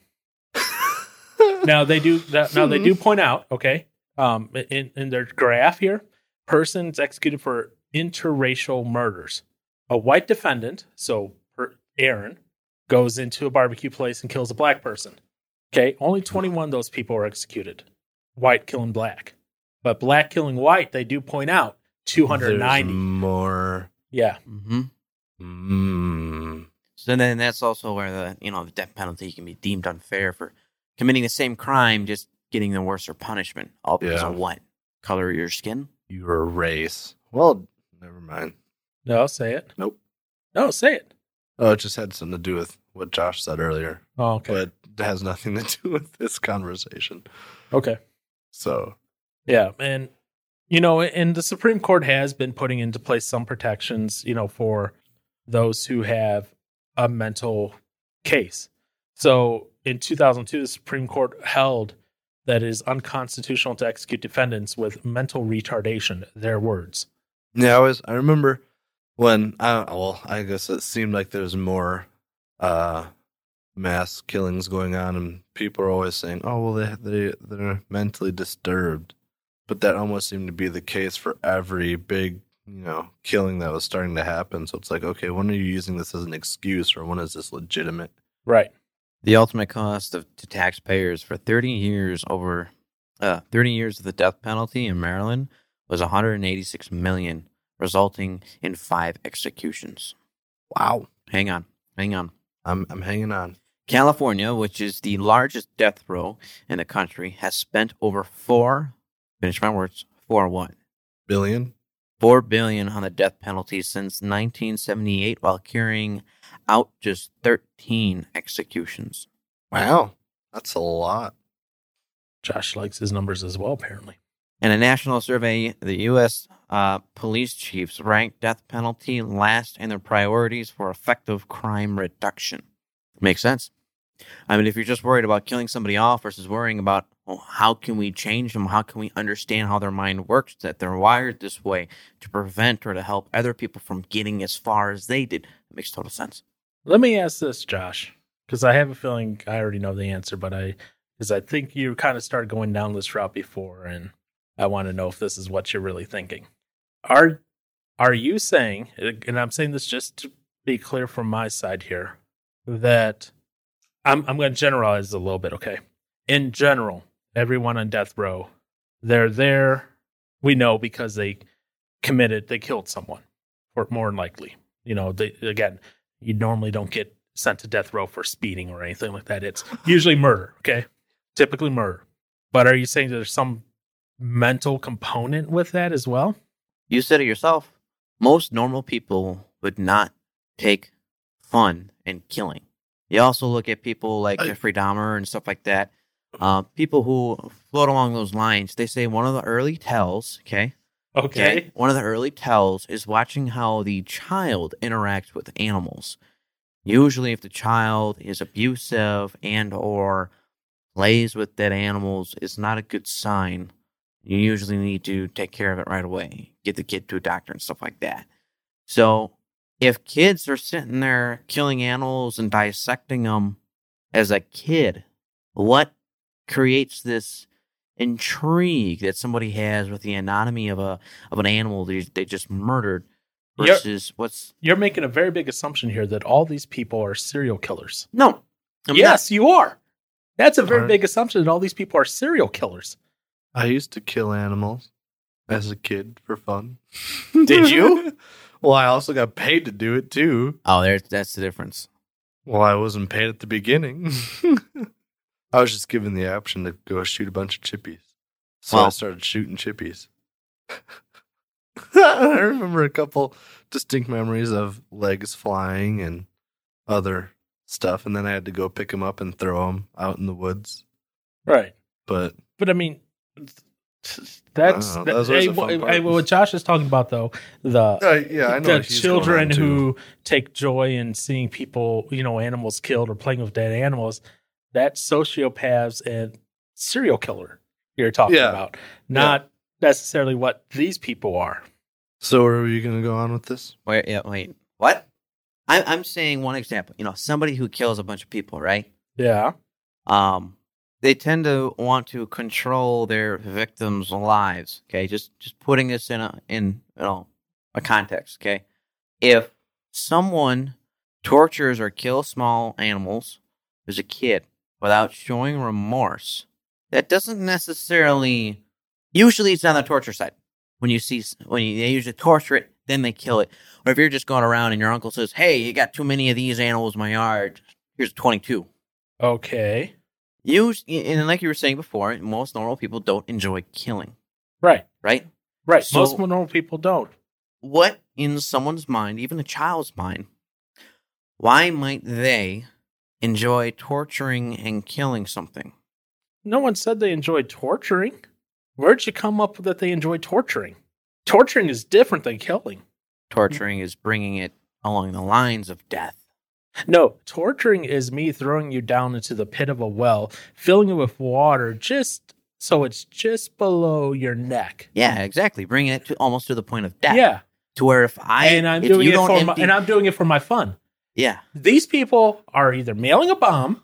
now they do that, now they do point out okay um in, in their graph here persons executed for interracial murders a white defendant so per, aaron goes into a barbecue place and kills a black person okay only 21 of those people were executed white killing black but black killing white they do point out 290 There's more. yeah Mm-hmm. Mm. So then that's also where the you know the death penalty can be deemed unfair for committing the same crime, just getting the worser punishment. All because Yeah. of what? Color of your skin? You're race. Well, never mind. no say it Nope. no say it Oh, it just had something to do with what Josh said earlier, oh, okay but it has nothing to do with this conversation. okay So, Yeah, and you know, and the Supreme Court has been putting into place some protections, you know, for those who have a mental case. So in 2002, the Supreme Court held that it is unconstitutional to execute defendants with mental retardation. Their words. yeah, I was. I remember when I well, I guess it seemed like there's more uh mass killings going on, and people are always saying, "Oh, well, they they they're mentally disturbed," but that almost seemed to be the case for every big you know killing that was starting to happen. So it's like, okay, when are you using this as an excuse, or when is this legitimate? Right. The ultimate cost of to taxpayers for 30 years over uh 30 years of the death penalty in Maryland was 186 million, resulting in five executions. Wow, Hang on, hang on. I'm I'm hanging on. California, which is the largest death row in the country, has spent over four finish my words, four what? Billion. Four billion on the death penalty since 1978 while carrying out just 13 executions. Wow, that's a lot. Josh likes his numbers as well, apparently. In a national survey, the U.S. Uh, police chiefs ranked death penalty last in their priorities for effective crime reduction. Makes sense. I mean, if you're just worried about killing somebody off versus worrying about how can we change them, how can we understand how their mind works, that they're wired this way to prevent or to help other people from getting as far as they did, it makes total sense. Let me ask this, Josh, because I have a feeling I already know the answer, but I because I think you kind of started going down this route before, and I want to know if this is what you're really thinking. Are are you saying, and I'm saying this just to be clear from my side here, that I'm I'm going to generalize a little bit, okay? In general, everyone on death row, they're there. We know because they committed, they killed someone, or more than likely. You know, they, again, you normally don't get sent to death row for speeding or anything like that. It's usually murder, okay? Typically murder. But are you saying there's some mental component with that as well? You said it yourself. Most normal people would not take fun in killing. You also look at people like I- Jeffrey Dahmer and stuff like that. Uh, people who float along those lines, they say one of the early tells, okay, Okay. one of the early tells is watching how the child interacts with animals. Usually, if the child is abusive and or plays with dead animals, it's not a good sign. You usually need to take care of it right away. Get the kid to a doctor and stuff like that. So, if kids are sitting there killing animals and dissecting them as a kid, what creates this intrigue that somebody has with the anatomy of a of an animal they, they just murdered You're- versus what's You're making a very big assumption here that all these people are serial killers. no I'm yes, you are. That's a very Aren't- big assumption that all these people are serial killers. I used to kill animals as a kid for fun. Did you? well, I also got paid to do it too. oh there's that's the difference Well, I wasn't paid at the beginning. I was just given the option to go shoot a bunch of chippies. So I started shooting chippies. I remember a couple distinct memories of legs flying and other stuff, and then I had to go pick them up and throw them out in the woods. Right. But But I mean, that's, know, that- hey, the fun hey, what Josh is talking about though. The uh, yeah, I know the children who take joy in seeing people, you know, animals killed or playing with dead animals. That's sociopaths and serial killer you're talking Yeah. about, not necessarily what these people are. So, are you going to go on with this? Wait, yeah, wait. What? I'm, I'm saying one example. You know, somebody who kills a bunch of people, right? Yeah. Um, they tend to want to control their victims' lives. Okay, just just putting this in a in you know a context. Okay, if someone tortures or kills small animals as a kid without showing remorse, that doesn't necessarily. Usually, it's on the torture side. When you see when you, they usually torture it, then they kill it. Or if you're just going around and your uncle says, "Hey, you got too many of these animals in my yard. Here's 22." Okay. You and like you were saying before, most normal people don't enjoy killing, Right. right? Right. So- Most normal people don't. What in someone's mind, even a child's mind, why might they enjoy torturing and killing something? No one said they enjoyed torturing. Where'd you come up with that they enjoy torturing? Torturing is different than killing. Torturing is bringing it along the lines of death. No, torturing is me throwing you down into the pit of a well, filling it with water just so it's just below your neck. Yeah, exactly. Bringing it to almost to the point of death. Yeah. To where if I and I'm doing it for my, and I'm doing it for my fun. Yeah, These people are either mailing a bomb,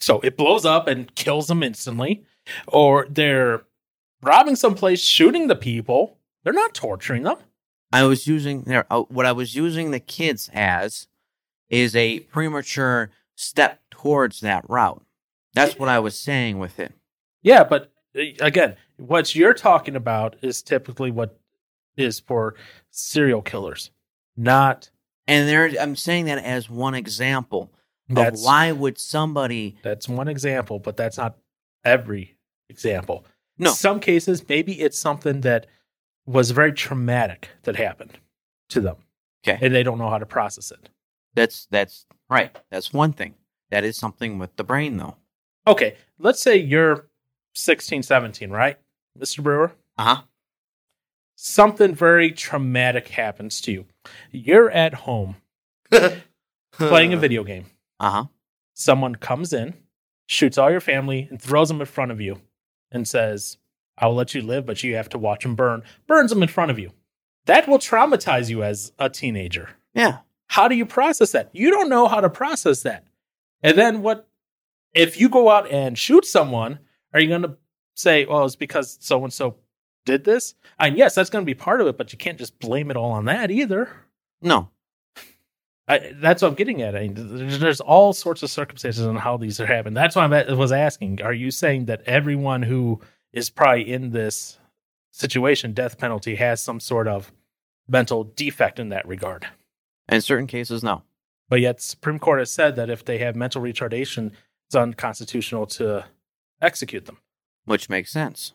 so it blows up and kills them instantly, or they're robbing someplace, shooting the people. They're not torturing them. I was using there. Uh, what I was using the kids as is a premature step towards that route. That's what I was saying with it. Yeah, but uh, again, what you're talking about is typically what is for serial killers, not And there, I'm saying that as one example of that's why would somebody? that's one example, but that's not every example. No, Some cases, maybe it's something that was very traumatic that happened to them, okay, and they don't know how to process it. that's that's right. That's one thing. That is something with the brain, though. Okay, let's say you're 16, 17, right, Mr. Brewer? Uh huh. Something very traumatic happens to you. You're at home playing a video game. Uh huh. someone comes in, shoots all your family, and throws them in front of you and says, I'll let you live, but you have to watch them burn, burns them in front of you. That will traumatize you as a teenager. Yeah. How do you process that? You don't know how to process that. And then what if you go out and shoot someone, are you going to say, well, it's because so and so did this? And yes, that's going to be part of it, but you can't just blame it all on that either. No. I, that's what I'm getting at. I mean, there's, there's all sorts of circumstances on how these are happening. That's why I was asking: Are you saying that everyone who is probably in this situation, death penalty, has some sort of mental defect in that regard? In certain cases, no. But yet, Supreme Court has said that if they have mental retardation, it's unconstitutional to execute them. Which makes sense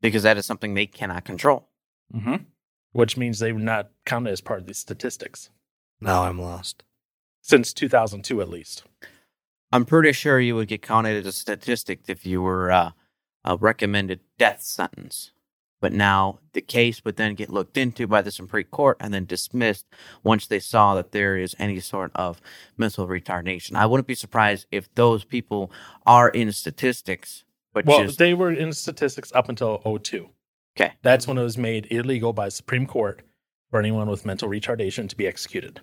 because that is something they cannot control. Mm-hmm. Which means they were not counted as part of the statistics now I'm lost. since 2002, at least. I'm pretty sure you would get counted as a statistic if you were uh, a recommended death sentence. But now the case would then get looked into by the Supreme Court and then dismissed once they saw that there is any sort of mental retardation. I wouldn't be surprised if those people are in statistics, but Well, just they were in statistics up until 02. okay. That's when it was made illegal by Supreme Court for anyone with mental retardation to be executed.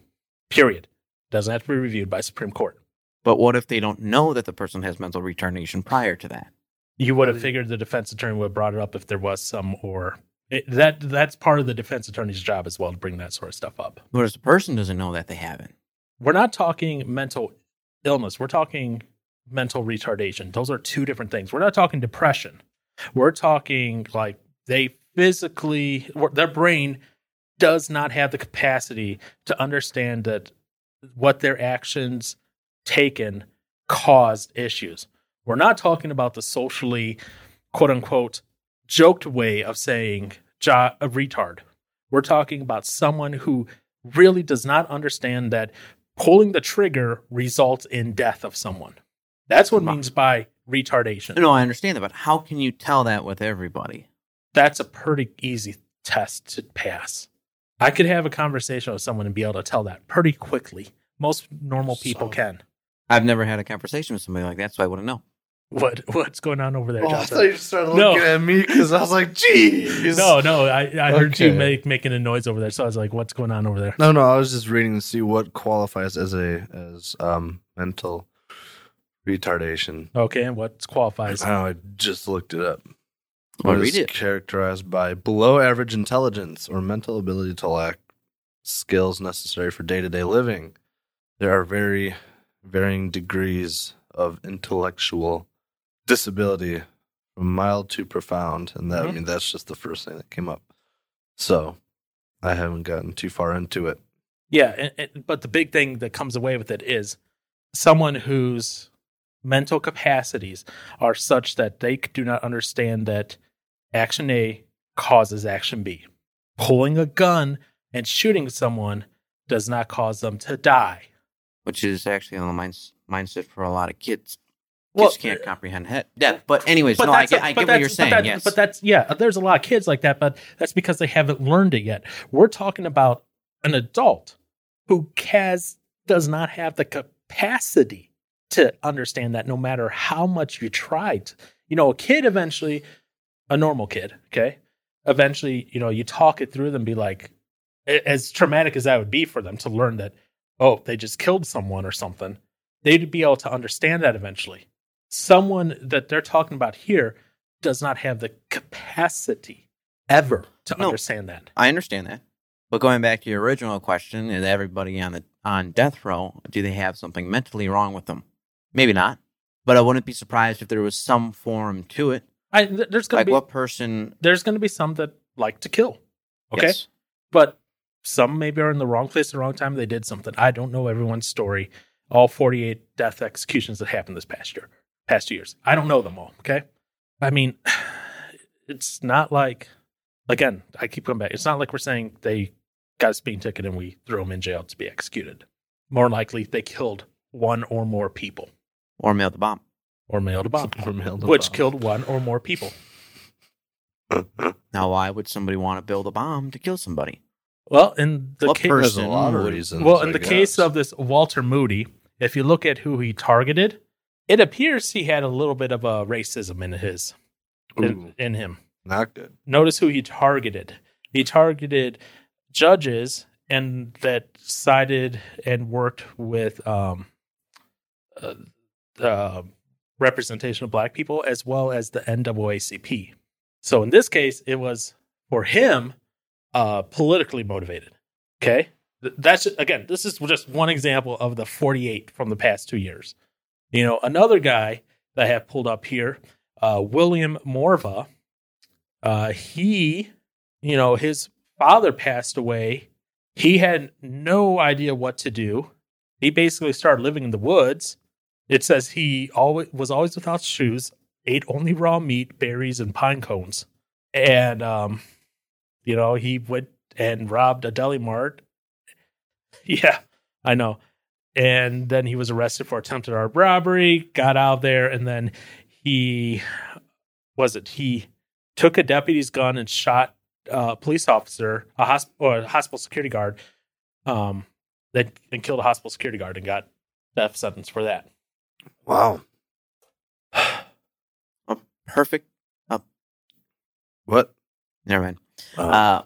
Period. Doesn't have to be reviewed by Supreme Court. But what if they don't know that the person has mental retardation prior to that? You would have figured the defense attorney would have brought it up if there was some, or it, that that's part of the defense attorney's job as well to bring that sort of stuff up. What if the person doesn't know that they haven't, We're not talking mental illness. We're talking mental retardation. Those are two different things. We're not talking depression. We're talking like they physically, their brain does not have the capacity to understand that what their actions taken caused issues. We're not talking about the socially, quote unquote, joked way of saying jo- a retard. We're talking about someone who really does not understand that pulling the trigger results in death of someone. That's what it means by retardation. No, I understand that, but how can you tell that with everybody? That's a pretty easy test to pass. I could have a conversation with someone and be able to tell that pretty quickly. Most normal people So- can. I've never had a conversation with somebody like that, so I wouldn't know. What what's going on over there, Oh, I Johnson? thought you started No. looking at me because I was like, "Geez." No, no, I, I heard you make making a noise over there, so I was like, "What's going on over there?" no, no. I was just reading to see what qualifies as a as um mental retardation. Okay, and what qualifies? Oh, I just looked it up. Well, read it. characterized by below average intelligence or mental ability to lack skills necessary for day to day living. There are very varying degrees of intellectual disability from mild to profound. And that, I Mhm. mean, that's just the first thing that came up. So I haven't gotten too far into it. Yeah, and, and, but the big thing that comes away with it is someone whose mental capacities are such that they do not understand that action A causes action B. Pulling a gun and shooting someone does not cause them to die. Which is actually on the minds, mindset for a lot of kids. Well, Kids can't uh, comprehend he- death. But anyways, But no, I get, a- I but get what you're that's- but saying. that- yes, But that's yeah. There's a lot of kids like that, but that's because they haven't learned it yet. We're talking about an adult who has does not have the capacity to understand that. No matter how much you tried, you know, a kid eventually, a normal kid, okay, eventually, you know, you talk it through them, be like, as traumatic as that would be for them to learn that, oh, they just killed someone or something. They'd be able to understand that eventually someone that they're talking about here does not have the capacity ever to No. understand that. I understand that. But going back to your original question, is everybody on the on death row, do they have something mentally wrong with them? Maybe not. But I wouldn't be surprised if there was some form to it. I, th- there's gonna Like be what person there's gonna be some that like to kill, okay, Yes. but some maybe are in the wrong place at the wrong time. They did something. I don't know everyone's story. All 48 death executions that happened this past year, past years. I don't know them all. Okay, I mean, it's not like again. I keep coming back. It's not like we're saying they got a speeding ticket and we threw them in jail to be executed. More likely, they killed one or more people Or mailed the bomb. or mailed a bomb, Or mailed a which bomb. killed one or more people. Now, why would somebody want to build a bomb to kill somebody? Well, in the What case, There's a person lot of reasons. well, in I the case of this Walter Moody, if you look at who he targeted, it appears he had a little bit of a racism in his in, in him. not good. Notice who he targeted. He targeted judges and that sided and worked with um, uh, the representation of black people as well as the NAACP. So in this case, it was for him uh, politically motivated. Okay, that's again. This is just one example of the 48 from the past two years. You know, another guy that I have pulled up here, uh, William Morva. Uh, he, you know, his father passed away. He had no idea what to do. He basically started living in the woods. It says he always was always without shoes, ate only raw meat, berries, and pine cones. And um, you know, he went and robbed a deli mart. Yeah, I know. And then he was arrested for attempted armed robbery, got out there, and then he was it he took a deputy's gun and shot a police officer, a hospital a hospital security guard, um, then and killed a hospital security guard and got death sentence for that. Wow. a Perfect. What? Never mind. Oh. Uh,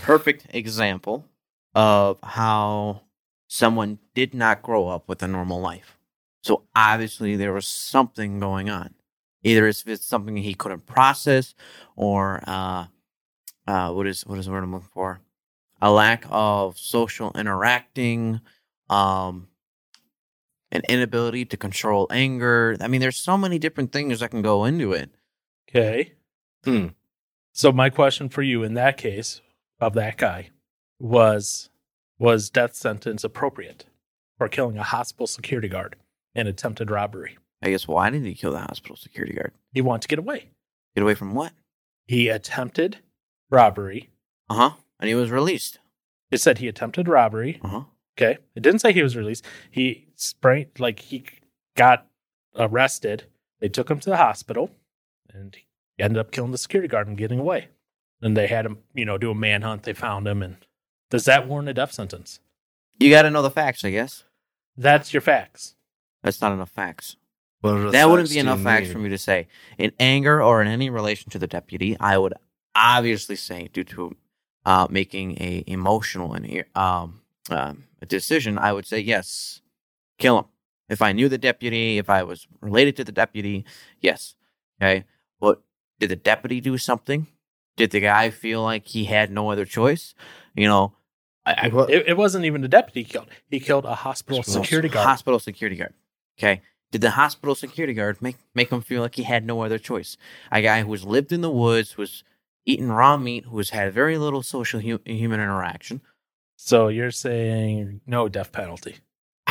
perfect example of how someone did not grow up with a normal life. So obviously there was something going on. Either it's, it's something he couldn't process, or uh, uh, what is what is the word I'm looking for? A lack of social interacting, um, an inability to control anger. I mean, there's so many different things that can go into it. Okay. Hmm. So my question for you in that case of that guy was was death sentence appropriate for killing a hospital security guard and attempted robbery? I guess why didn't he kill the hospital security guard? He wanted to get away. Get away from what? He attempted robbery. Uh huh. And he was released. It said he attempted robbery Uh huh. Okay. It didn't say he was released. He sprained, like, he got arrested. They took him to the hospital and he ended up killing the security guard and getting away. Then they had him, you know, do a manhunt. They found him. And does that warrant a death sentence? You got to know the facts, I guess. That's your facts. That's not enough facts. What That wouldn't be enough facts need? for me to say. In anger or in any relation to the deputy, I would obviously say, due to uh, making a emotional and um, um, a decision, I would say yes, kill him. If I knew the deputy, if I was related to the deputy, yes. Okay, but did the deputy do something? Did the guy feel like he had no other choice? You know, I, I, It, it wasn't even the deputy he killed. He killed a hospital Hospital security guard. Hospital security guard. Okay. Did the hospital security guard make make him feel like he had no other choice? A guy who has lived in the woods, who's eaten raw meat, who has had very little social hu- human interaction. So you're saying no death penalty.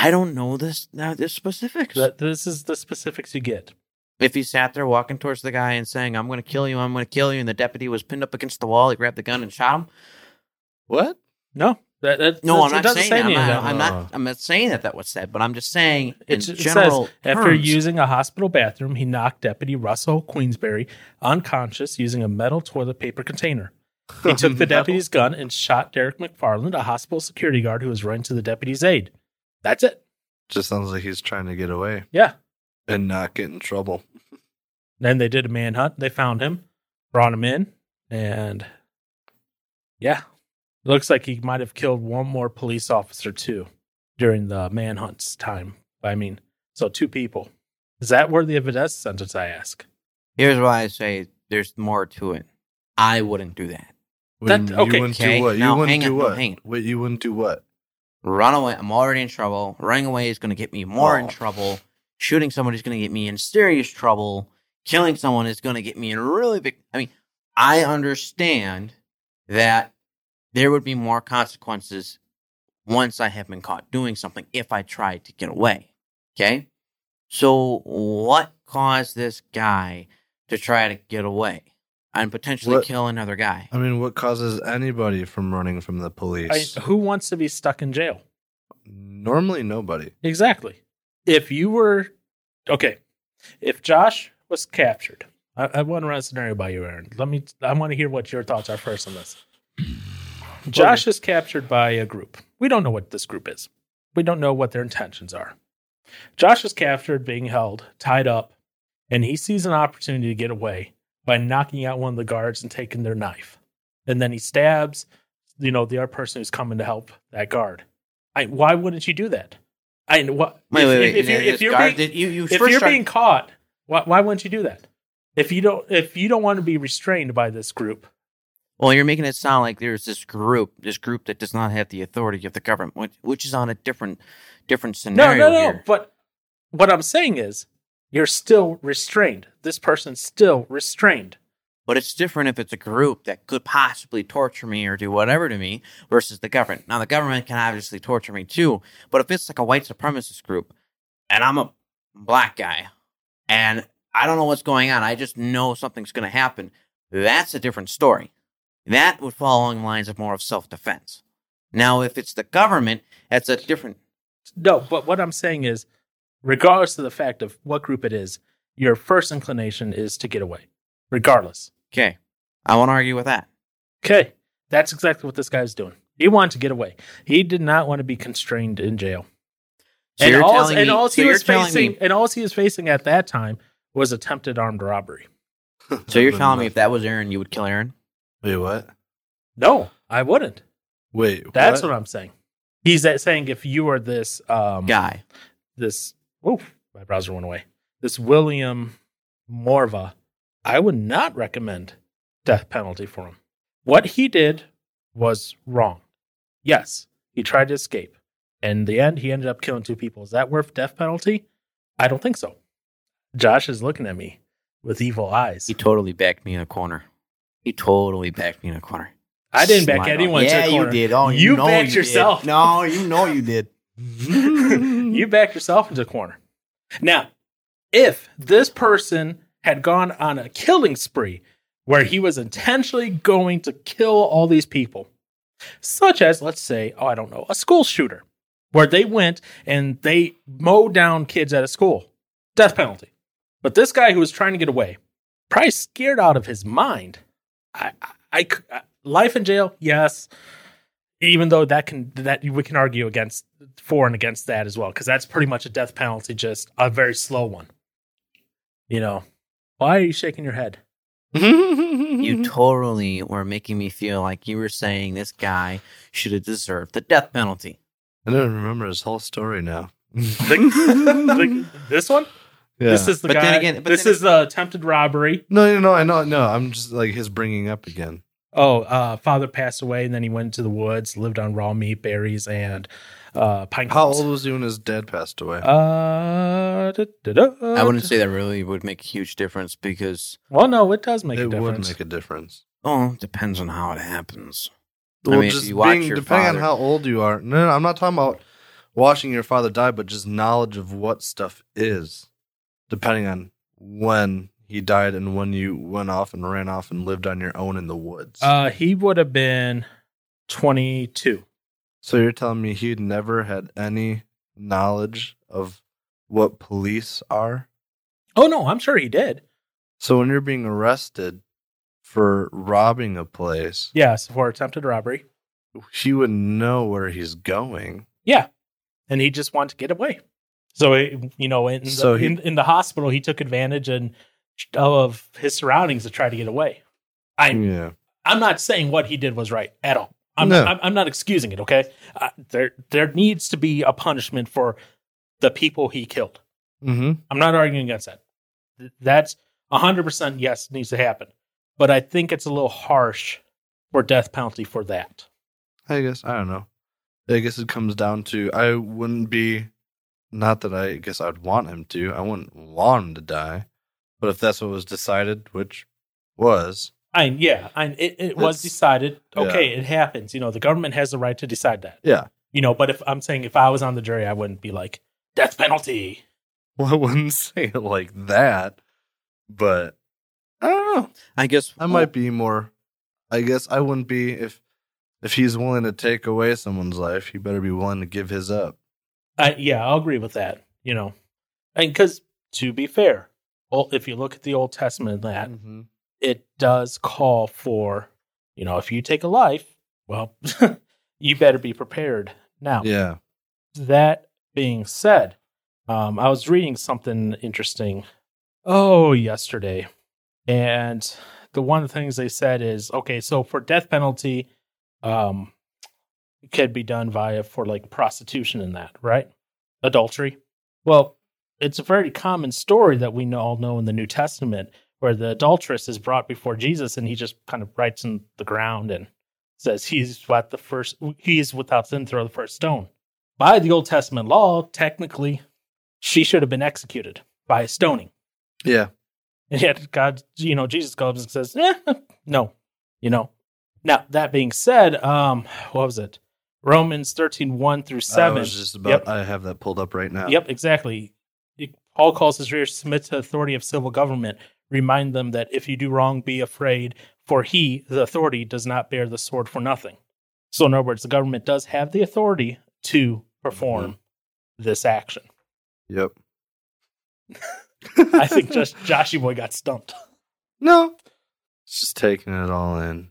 I don't know this now the specifics. That this is the specifics you get. if he sat there walking towards the guy and saying, "I'm going to kill you, I'm going to kill you," and the deputy was pinned up against the wall, he grabbed the gun and shot him. What? No, that, that No, that- I'm not saying say I'm not, that. I'm Oh. not. I'm not saying that that was said, but I'm just saying in It, it general says after terms, using a hospital bathroom, he knocked Deputy Russell Queensberry unconscious using a metal toilet paper container. He took the deputy's gun and shot Derrick McFarland, a hospital security guard who was running to the deputy's aid. That's it. Just sounds like he's trying to get away Yeah. and not get in trouble. Then they did a manhunt. They found him, brought him in, and yeah, looks like he might have killed one more police officer too during the manhunt's time. I mean, so two people. Is that worthy of a death sentence? I ask. here's why I say there's more to it. I wouldn't do that. When That- you okay. wouldn't Okay, do what? You now wouldn't hang do on, no, what? hang on. Wait, you wouldn't do what? Run away. I'm already in trouble. Running away is going to get me more in Oh. trouble. Shooting somebody is going to get me in serious trouble. Killing someone is going to get me in really big. I mean, I understand that there would be more consequences once I have been caught doing something if I tried to get away. Okay? So, what caused this guy to try to get away and potentially What- kill another guy? I mean, what causes anybody from running from the police? I, who wants to be stuck in jail? Normally, nobody. Exactly. If you were okay, if Josh was captured, I, I want to run a scenario by you, Aaron. Let me. I want to hear what your thoughts are first on this. Josh is captured by a group. We don't know what this group is. We don't know what their intentions are. Josh is captured, being held, tied up, and he sees an opportunity to get away by knocking out one of the guards and taking their knife. And then he stabs, you know, the other person who's coming to help that guard. I, why wouldn't you do that? I what Wait, if, wait, wait. if you're, if you're guard being, you, you if you're tried- being caught, why, why wouldn't you do that? If you don't if you don't want to be restrained by this group, Well, you're making it sound like there's this group, this group that does not have the authority of the government, which, which is on a different, different no, scenario no, no. here. But what I'm saying is, you're still restrained. This person's still restrained. But it's different if it's a group that could possibly torture me or do whatever to me versus the government. Now, the government can obviously torture me too, but if it's like a white supremacist group and I'm a black guy and I don't know what's going on, I just know something's going to happen, that's a different story. That would fall along the lines of more of self defense. Now, if it's the government, that's a different. No, but what I'm saying is, regardless of the fact of what group it is, your first inclination is to get away, regardless. Okay. I won't argue with that. Okay, that's exactly what this guy's doing. He wanted to get away. He did not want to be constrained in jail. So and all, and me, all so he you're was facing, me, and all he was facing at that time was attempted armed robbery. so you're telling me if that was Aaron, you would kill Aaron? Wait, what? No, I wouldn't. Wait, That's what? what, I'm saying. He's that saying if you were this um Guy. this oh my browser went away. This William Morva, I would not recommend death penalty for him. What he did was wrong. Yes, he tried to escape. In the end, he ended up killing two people. Is that worth death penalty? I don't think so. Josh is looking at me with evil eyes. He totally backed me in a corner. He totally backed me in a corner. I didn't back Smile. anyone Yeah, to the corner. you did. Oh, You know backed did. yourself. No, you know you did. Mm-hmm. you backed yourself into a corner. Now, if this person had gone on a killing spree where he was intentionally going to kill all these people, such as, let's say, oh, I don't know, a school shooter, where they went and they mowed down kids at a school. Death penalty. But this guy who was trying to get away, probably scared out of his mind. I, I, I- life in jail, yes. Even though that can that we can argue against for and against that as well, because that's pretty much a death penalty, just a very slow one. You know, why are you shaking your head? You totally were making me feel like you were saying this guy should have deserved the death penalty. I don't remember his whole story now. The- this one, yeah. this is the But guy. then again- but this then- is the attempted robbery. no, no, no, I know, no. I'm just like his bringing up again. Oh, uh, father passed away, and then he went into the woods, lived on raw meat, berries, and uh, pine How cones. old was he when his dad passed away? Uh, da, da, da. I wouldn't say that really would make a huge difference because, Well, no, it does make it a difference. It would difference. make a difference. oh, it depends on how it happens. I Well, mean, if just you watch being your depending father- on how old you are. No, no, I'm not talking about watching your father die, but just knowledge of what stuff is, depending on when he died and when you went off and ran off and lived on your own in the woods. uh, he would have been twenty-two. so you're telling me he'd never had any knowledge of what police are? Oh no, I'm sure he did. So when you're being arrested for robbing a place, Yes, for attempted robbery. he would know where he's going. Yeah, and he just wanted to get away. So it- you know, in the, he- in, in the hospital, he took advantage and of his surroundings to try to get away. I Yeah. I'm not saying what he did was right at all. I'm No. not, I'm, I'm not excusing it. Okay, uh, there there needs to be a punishment for the people he killed. Mm-hmm. I'm not arguing against that. Th- That's 100 percent yes it needs to happen, but I think it's a little harsh for death penalty for that. I guess I don't know. I guess it comes down to I wouldn't be not that I guess I'd want him to. I wouldn't want him to die. But if that's what was decided, which was, I yeah, I it, it was decided. Okay, yeah. it happens. You know, the government has the right to decide that. yeah. You know, but if I'm saying if I was on the jury, I wouldn't be like death penalty. Well, I wouldn't say it like that, but I don't know. I guess I might be more. I guess I wouldn't be if if he's willing to take away someone's life. He better be willing to give his up. I, yeah, I'll agree with that. You know, and because to be fair, well, if you look at the Old Testament, that Mm-hmm. it does call for, you know, if you take a life, well, you better be prepared. Now, Yeah. that being said, um, I was reading something interesting. Oh, yesterday, and the one of the things they said is okay. So for death penalty, um, it could be done via for like prostitution and that, right? Adultery. Well, it's a very common story that we all know in the New Testament where the adulteress is brought before Jesus and he just kind of writes in the ground and says he's what the first he is without sin throw the first stone. By the Old Testament law, technically, she should have been executed by stoning. Yeah. And yet God, you know, Jesus comes and says, eh, no, you know. Now, that being said, um, what was it? Romans 13, 1 through 7. I was just about. Yep. I have that pulled up right now. Yep, exactly. It- Paul calls his readers to submit to the authority of civil government. Remind them that if you do wrong, be afraid, for he, the authority, does not bear the sword for nothing. So, in other words, the government does have the authority to perform mm-hmm. this action. Yep. I think just Joshy Boy got stumped. no. It's just taking it all in.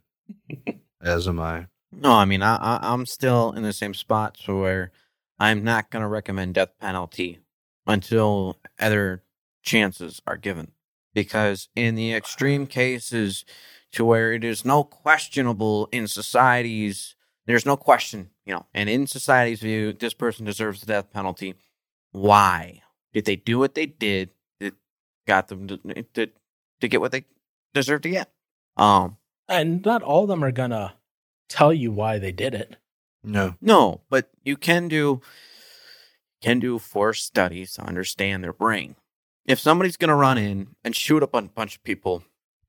As am I. No, I mean, I, I, I'm still in the same spot to where I'm not going to recommend death penalty until other chances are given. Because in the extreme cases to where it is no questionable in society's, there's no question, you know, and in society's view, this person deserves the death penalty. Why? Did they do what they did that got them to, to, to get what they deserve to get? Um, And not all of them are going to tell you why they did it. No. No, but you can do can do forced studies to understand their brain. If somebody's gonna run in and shoot up a bunch of people,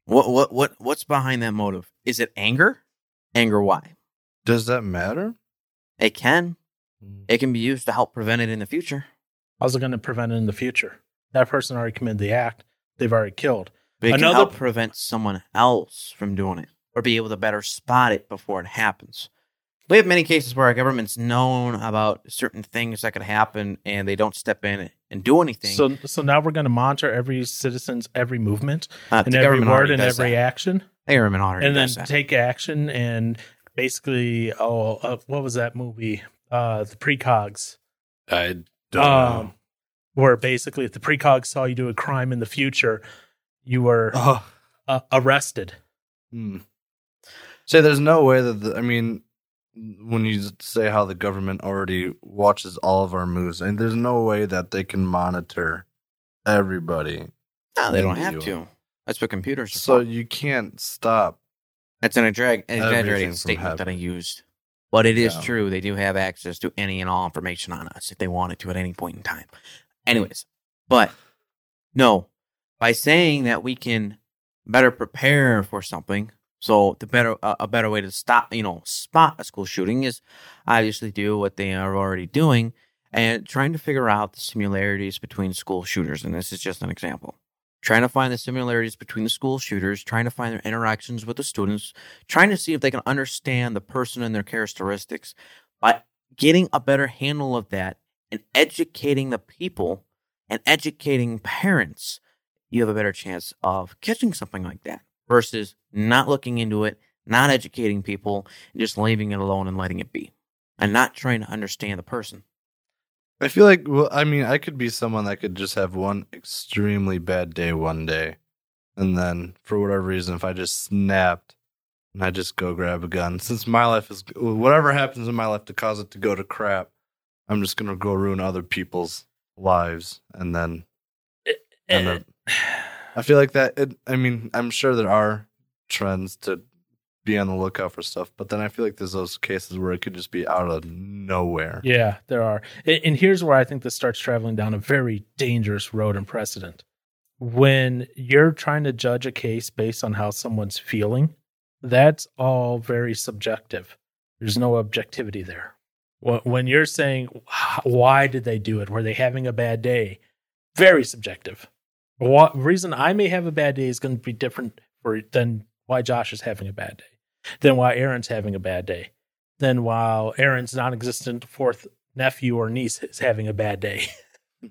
what what what what's behind that motive? Is it anger? Anger why? Does that matter? It can. Hmm. It can be used to help prevent it in the future. How's it going to prevent it in the future? That person already committed the act. They've already killed. But it Another- can help prevent someone else from doing it or be able to better spot it before it happens. We have many cases where our government's known about certain things that could happen and they don't step in and do anything. So, so now we're going to monitor every citizen's every movement Uh, and every government word and every that. action, The government already and then does that. take action and basically, oh, uh, what was that movie? Uh, the precogs. I don't Um, know. where basically, if the precogs saw you do a crime in the future, you were Oh, uh, arrested. hmm. Say, there's no way that the, I mean, when you say how the government already watches all of our moves, and there's no way that they can monitor everybody. no, they don't have you. to. That's what computers are So for. you can't stop. That's an exag- exaggerated statement that I used. But it is Yeah. true. They do have access to any and all information on us if they wanted to at any point in time. Anyways, but no, by saying that we can better prepare for something, so the better uh, a better way to stop, you know, spot a school shooting is obviously do what they are already doing and trying to figure out the similarities between school shooters. And this is just an example. Trying to find the similarities between the school shooters, trying to find their interactions with the students, trying to see if they can understand the person and their characteristics. By getting a better handle of that and educating the people and educating parents, you have a better chance of catching something like that versus not looking into it, not educating people, and just leaving it alone and letting it be and not trying to understand the person. I feel like, well, I mean, I could be someone that could just have one extremely bad day one day. And then, for whatever reason, if I just snapped and I just go grab a gun, since my life is, whatever happens in my life to cause it to go to crap, I'm just going to go ruin other people's lives. And then, Eh, then I feel like that, it, I mean, I'm sure there are trends to be on the lookout for stuff, but then I feel like there's those cases where it could just be out of nowhere. Yeah, there are. And here's where I think this starts traveling down a very dangerous road and precedent. When you're trying to judge a case based on how someone's feeling, that's all very subjective. There's no objectivity there. When you're saying, why did they do it? Were they having a bad day? Very subjective. What reason I may have a bad day is going to be different for than why Josh is having a bad day, than why Aaron's having a bad day than while Aaron's non-existent fourth nephew or niece is having a bad day.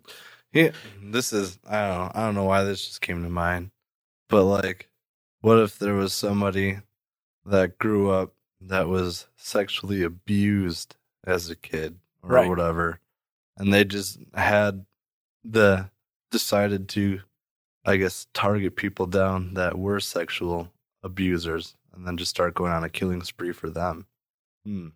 Yeah, this is I don't know. I don't know why this just came to mind, but like, what if there was somebody that grew up that was sexually abused as a kid or Right. whatever, and they just had the decided to, I guess, target people down that were sexual abusers, and then just start going on a killing spree for them. Hmm.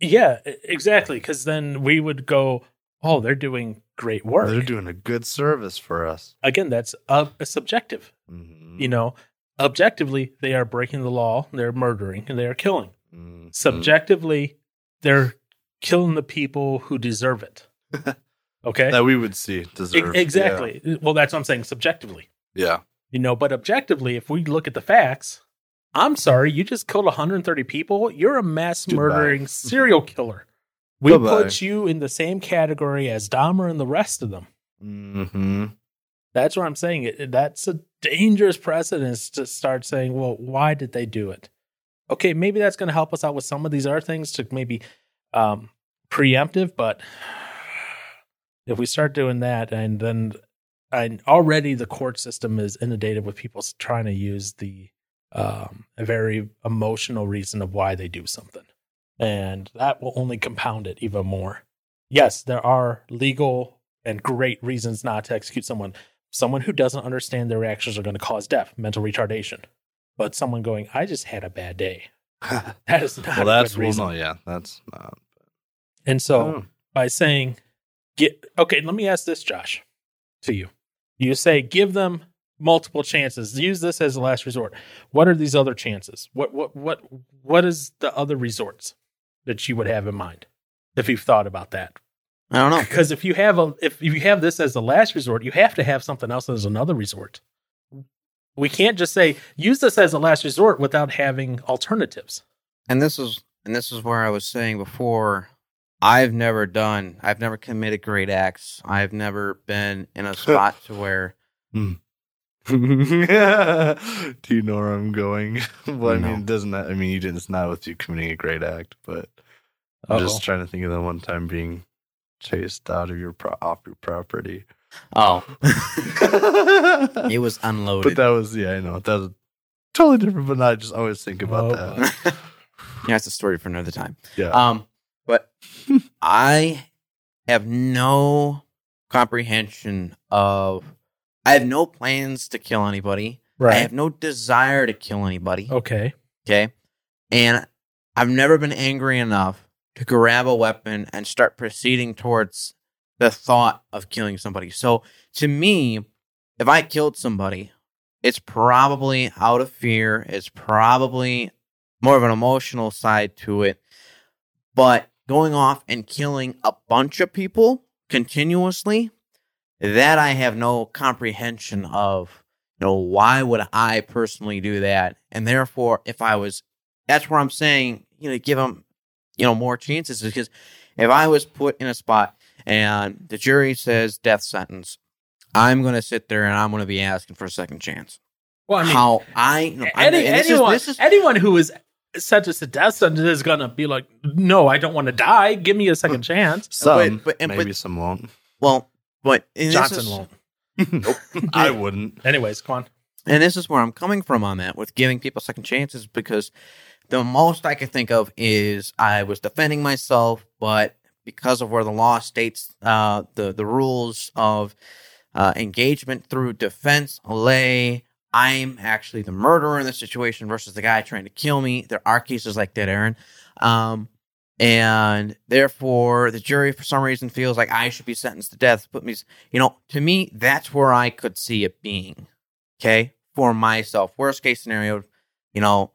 yeah, exactly. Because then we would go, "Oh, they're doing great work." They're doing a good service for us. Again, that's a, a subjective. Mhm. You know, objectively, they are breaking the law, they're murdering, and they are killing. Mhm. Subjectively, they're killing the people who deserve it. Okay, that we would see E- deserve. exactly. Well, that's what I'm saying. Subjectively. Yeah. You know, but objectively, if we look at the facts, I'm sorry, you just killed 130 people. You're a mass Goodbye. murdering serial killer. We Goodbye. put you in the same category as Dahmer and the rest of them. hmm That's what I'm saying. It- that's a dangerous precedence to start saying, well, why did they do it? Okay, maybe that's going to help us out with some of these other things to maybe um, preemptive, but if we start doing that, and then and already the court system is inundated with people trying to use the um, a very emotional reason of why they do something, and that will only compound it even more. Yes, there are legal and great reasons not to execute someone. Someone who doesn't understand their actions are going to cause death, mental retardation. But someone going, I just had a bad day. That is not well, a that's well, no, yeah, that's not. And so Oh. by saying, get okay, let me ask this, Josh, to you. You say give them multiple chances. Use this as a last resort. What are these other chances? What what what what is the other resorts that you would have in mind if you've thought about that? I don't know. Because if you have a if you have this as the last resort, you have to have something else as another resort. We can't just say use this as a last resort without having alternatives. and this is and this is where I was saying before. I've never done. I've never committed great acts. I've never been in a spot to where Do you know where I'm going? well, I No. mean, doesn't that? I mean, you didn't. It's not with you committing a great act, but I'm Uh-oh. just trying to think of the one time being chased out of your pro- off your property. Oh, it was unloaded. But that was yeah, I know that was totally different. But I just always think about Oh, that. yeah, it's a story for another time. Yeah, Um, but I have no comprehension of. I have no plans to kill anybody. Right. I have no desire to kill anybody. okay. Okay. And I've never been angry enough to grab a weapon and start proceeding towards the thought of killing somebody. So to me, if I killed somebody, it's probably out of fear. It's probably more of an emotional side to it. But going off and killing a bunch of people continuously, that I have no comprehension of. You know, why would I personally do that? And therefore, if I was, that's where I'm saying, you know, give them, you know, more chances because if I was put in a spot and the jury says death sentence, I'm going to sit there and I'm going to be asking for a second chance. Well, I mean, How I, you know, I'm- any, and this is- this is- anyone who is sentenced to death sentence is gonna be like, no, I don't want to die. Give me a second chance. some but- and- but- maybe some won't. well, but Johnson is- won't. Nope, I wouldn't. Anyways, come on. And this is where I'm coming from on that with giving people second chances because the most I could think of is I was defending myself, but because of where the law states uh, the the rules of uh, engagement through defense lay, I'm actually the murderer in this situation versus the guy trying to kill me. There are cases like that, Aaron. Um, and therefore, the jury, for some reason, feels like I should be sentenced to death. Put me, you know, to me, that's where I could see it being okay for myself worst case scenario you know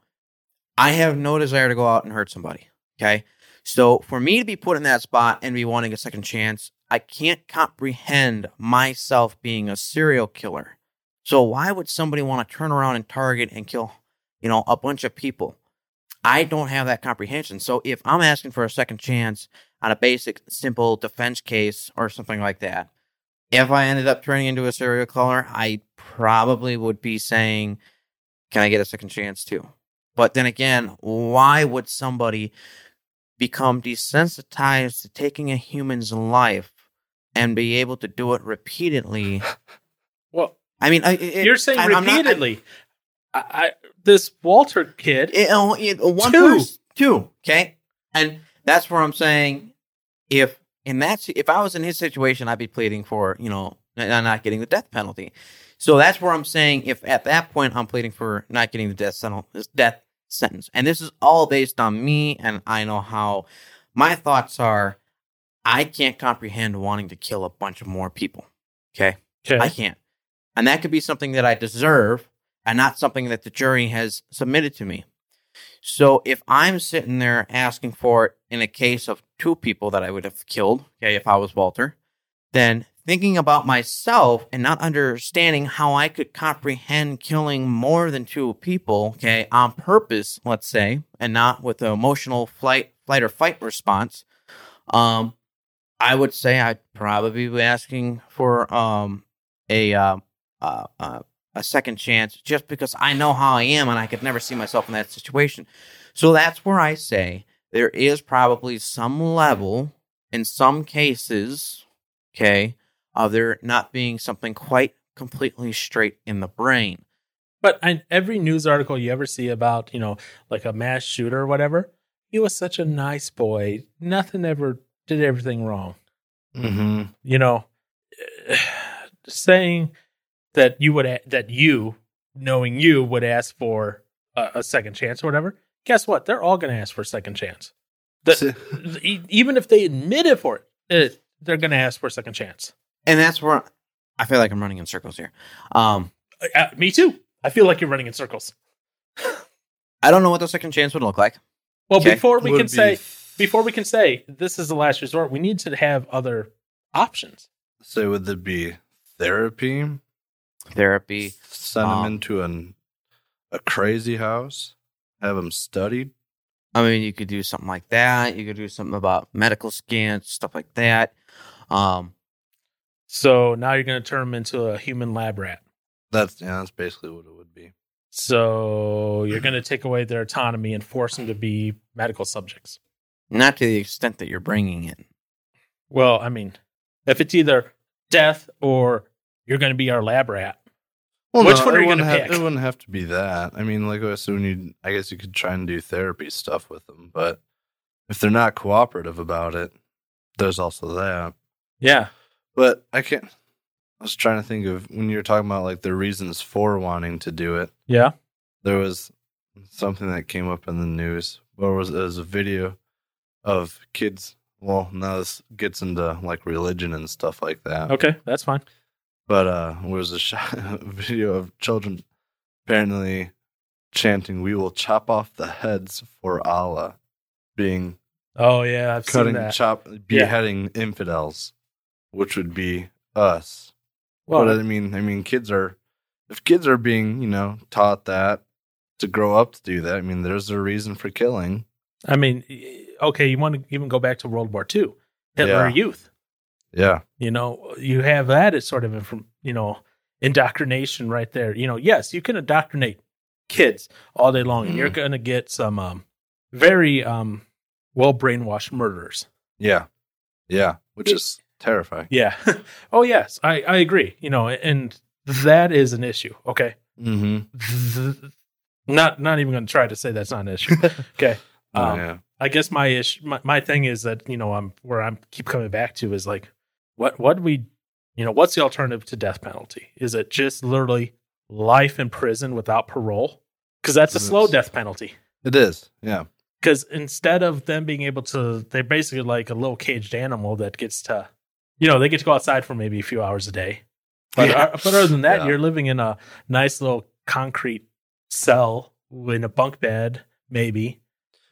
i have no desire to go out and hurt somebody okay so for me to be put in that spot and be wanting a second chance i can't comprehend myself being a serial killer so why would somebody want to turn around and target and kill you know a bunch of people i don't have that comprehension so if i'm asking for a second chance on a basic simple defense case or something like that if I ended up turning into a serial killer, I probably would be saying, Can I get a second chance too? But then again, why would somebody become desensitized to taking a human's life and be able to do it repeatedly? Well, I mean, I, it, you're saying I'm- I'm not- repeatedly. I, I, this Walter kid. It, oh, it, one Two. person, two, okay, and that's where I'm saying, if in that, if I was in his situation, I'd be pleading for you know not getting the death penalty. So that's where I'm saying, if at that point I'm pleading for not getting the death sentence, death sentence, and this is all based on me, and I know how my thoughts are. I can't comprehend wanting to kill a bunch of more people. Okay. okay. I can't. And that could be something that I deserve and not something that the jury has submitted to me. So if I'm sitting there asking for it in a case of two people that I would have killed, okay, if I was Walter, then thinking about myself and not understanding how I could comprehend killing more than two people, okay, on purpose, let's say, and not with an emotional flight, flight or fight response, um, I would say I'd probably be asking for um a uh, uh, uh, a second chance just because I know how I am and I could never see myself in that situation. So that's where I say there is probably some level in some cases, okay, of there not being something quite completely straight in the brain. But I, every news article you ever see about, you know, like a mass shooter or whatever, he was such a nice boy. Nothing ever did everything wrong. Mm-hmm. You know, saying that you would, that you, knowing you, would ask for a, a second chance or whatever. Guess what? They're all going to ask for a second chance. The- e- even if they admit it for it, it they're going to ask for a second chance. And that's where I feel like I'm running in circles here. Um, Uh, me too. I feel like you're running in circles. I don't know what the second chance would look like. Well, Okay. before we Would can be- say before we can say this is the last resort, we need to have other options. So would there be therapy? Therapy. Send Um, him into an a crazy house, have him studied. I mean, you could do something like that. You could do something about medical scans, stuff like that. Um, So now you're going to turn them into a human lab rat. That's yeah, that's basically what it would be. So you're going to take away their autonomy and force them to be medical subjects. Not to the extent that you're bringing it. Well, I mean, if it's either death or you're going to be our lab rat. Well, Which no, one are you gonna pick? It wouldn't have to be that. I mean, like I said, when you, I guess you could try and do therapy stuff with them, but if they're not cooperative about it, there's also that. Yeah. But I can't. I was trying to think of when you were talking about like the reasons for wanting to do it. Yeah. There was something that came up in the news. Or was it was a video of kids? Well, now this gets into like religion and stuff like that. Okay. That's fine. But uh, there was a shot, video of children apparently chanting, "We will chop off the heads for Allah," being Oh, yeah. I've cutting, seen that. chop, beheading infidels, which would be us. well, but I mean, I mean, kids are if kids are being you know taught that to grow up to do that. I mean, there's a reason for killing. I mean, okay, you want to even go back to World War II, Hitler Yeah. Youth. Yeah, You know, you have that as sort of, you know, indoctrination right there. You know, yes, you can indoctrinate kids all day long, and you're Mm-hmm. going to get some um, very um, well brainwashed murderers. yeah, yeah, which It- is terrifying. Yeah. oh, yes, I, I agree. You know, and that is an issue. Okay. Mm-hmm. Not not even going to try to say that's not an issue. Okay. Oh, Um, yeah. I guess my issue, my, my thing is that you know I'm where I'm keep coming back to is like, what what we, you know, what's the alternative to death penalty? Is it just literally life in prison without parole? Because that's a slow death penalty. It is. Yeah. Because instead of them being able to, they're basically like a little caged animal that gets to, you know, they get to go outside for maybe a few hours a day. But, Yeah. uh, but other than that, Yeah. you're living in a nice little concrete cell in a bunk bed, maybe,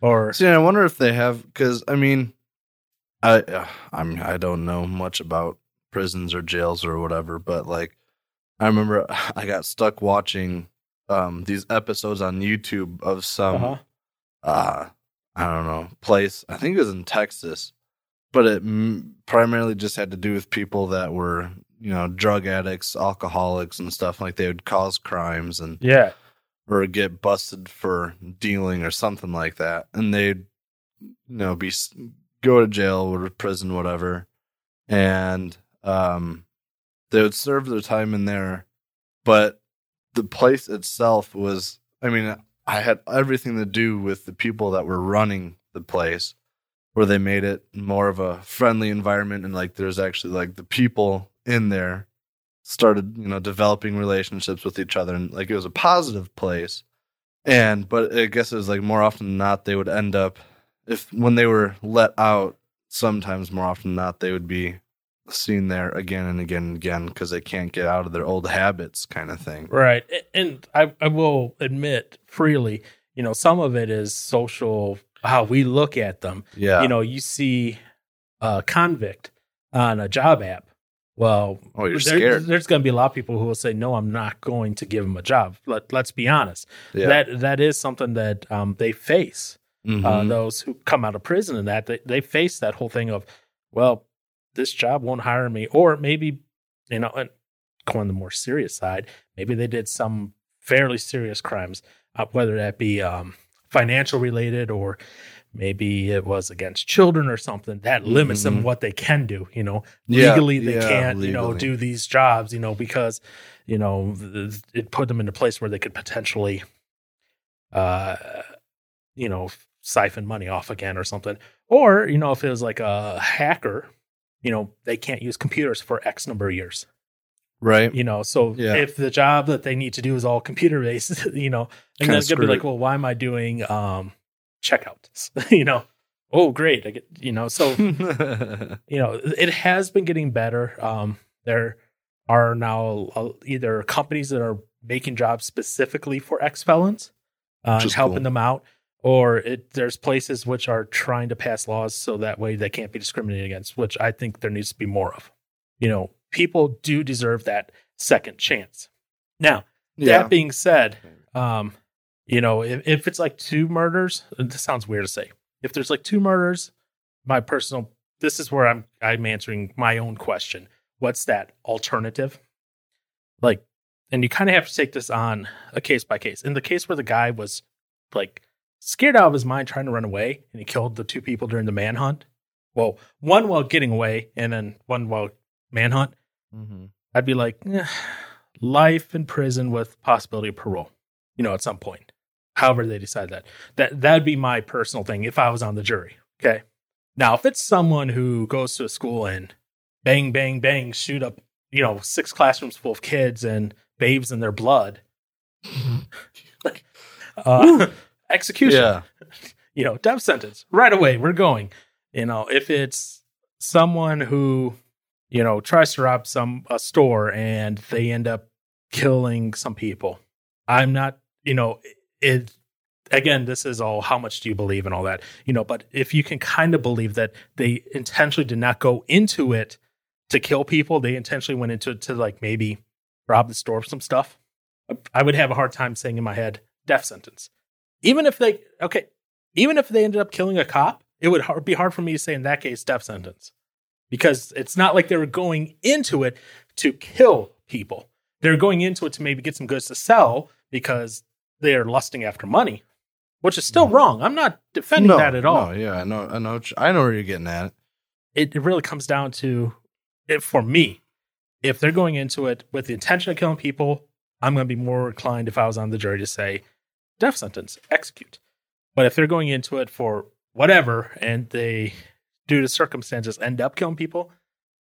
or See, I wonder if they have because I mean, I uh, I mean I don't know much about prisons or jails or whatever, but like I remember I got stuck watching um these episodes on YouTube of some Uh-huh. uh I don't know place. I think it was in Texas, but it m- primarily just had to do with people that were you know drug addicts, alcoholics, and stuff like they would cause crimes and yeah, or get busted for dealing or something like that, and they'd you know be go to jail or prison, whatever, and um, they would serve their time in there, but the place itself was, I mean, I had everything to do with the people that were running the place, where they made it more of a friendly environment, and like there's actually like the people in there started you know developing relationships with each other. And like it was a positive place. And but i guess it was like more often than not they would end up if when they were let out sometimes more often than not they would be seen there again and again and again because they can't get out of their old habits kind of thing right. And I, I will admit freely, you know, some of it is social, how we look at them. yeah You know, you see a convict on a job app. Well, oh you're there- scared there's going to be a lot of people who will say, "No, I'm not going to give him a job." Let, let's be honest. yeah That that is something that um, they face. Uh, Mhm. those who come out of prison and that they, they face that whole thing of, well, this job won't hire me, or maybe you know, and go on the more serious side, maybe they did some fairly serious crimes, uh, whether that be um, financial related or maybe it was against children or something that limits them Mhm. what they can do. You know, Yeah, legally they yeah, can't you know do these jobs. You know because you know it put them in a place where they could potentially uh you know siphon money off again or something. Or you know if it was like a hacker you know they can't use computers for x number of years. Right. You know so Yeah. if the job that they need to do is all computer based you know and Kinda then it's gonna be like well why am i doing um checkouts? You know? Oh great i get you know so you know it has been getting better. Um there are now uh, either companies that are making jobs specifically for ex felons uh, and helping cool. them out or it, there's places which are trying to pass laws so that way they can't be discriminated against which i think there needs to be more of. You know people do deserve that second chance. Now yeah. that being said um you know if, if it's like two murders this sounds weird to say if there's like two murders my personal this is where i'm i'm answering my own question. What's that alternative? Like and you kind of have to take this on a case by case. In the case where the guy was like scared out of his mind trying to run away and he killed the two people during the manhunt. Well, one while getting away and then one while manhunt. Mm-hmm. I'd be like, eh, life in prison with possibility of parole, you know, at some point. However, they decide that. That that'd be my personal thing if I was on the jury. Okay. Now, if it's someone who goes to a school and bang, bang, bang, shoot up, you know, six classrooms full of kids and babes in their blood, like uh, execution, Yeah. you know, death sentence right away. We're going. You know, if it's someone who, you know, tries to rob some a store and they end up killing some people, I'm not, you know, it. Again, this is all how much do you believe and all that, you know. But if you can kind of believe that they intentionally did not go into it to kill people, they intentionally went into it to like maybe rob the store of some stuff. I would have a hard time saying in my head death sentence. Even if they okay, even if they ended up killing a cop, it would hard, be hard for me to say in that case death sentence because it's not like they were going into it to kill people. They're going into it to maybe get some goods to sell because they're lusting after money, which is still wrong. I'm not defending no, that at all. No, yeah, I know, I know, I know where you're getting at. It, it really comes down to, if for me, if they're going into it with the intention of killing people, I'm going to be more inclined if I was on the jury to say death sentence, execute. But if they're going into it for whatever and they, due to circumstances, end up killing people,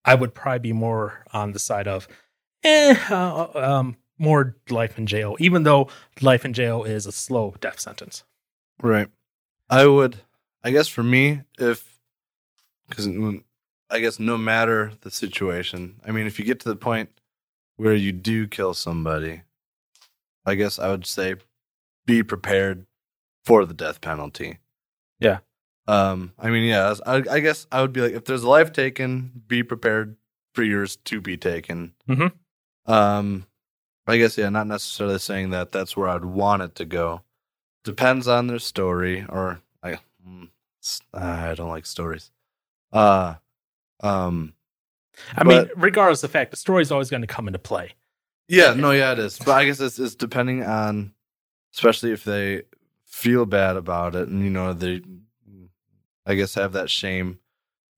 I would probably be more on the side of, eh, uh, um, more life in jail, even though life in jail is a slow death sentence. Right. I would, I guess for me, if, because I guess no matter the situation, I mean, if you get to the point where you do kill somebody, I guess I would say be prepared for the death penalty. Yeah. Um, I mean, yeah, I, I guess I would be like, if there's a life taken, be prepared for yours to be taken. Mhm. Um, I guess, yeah, not necessarily saying that that's where I'd want it to go. Depends on their story, or I, I don't like stories. Uh, um, I mean, regardless of the fact, the story is always going to come into play. yeah, no, yeah, it is. But I guess it's, it's depending on, especially if they feel bad about it, and you know they, I guess have that shame.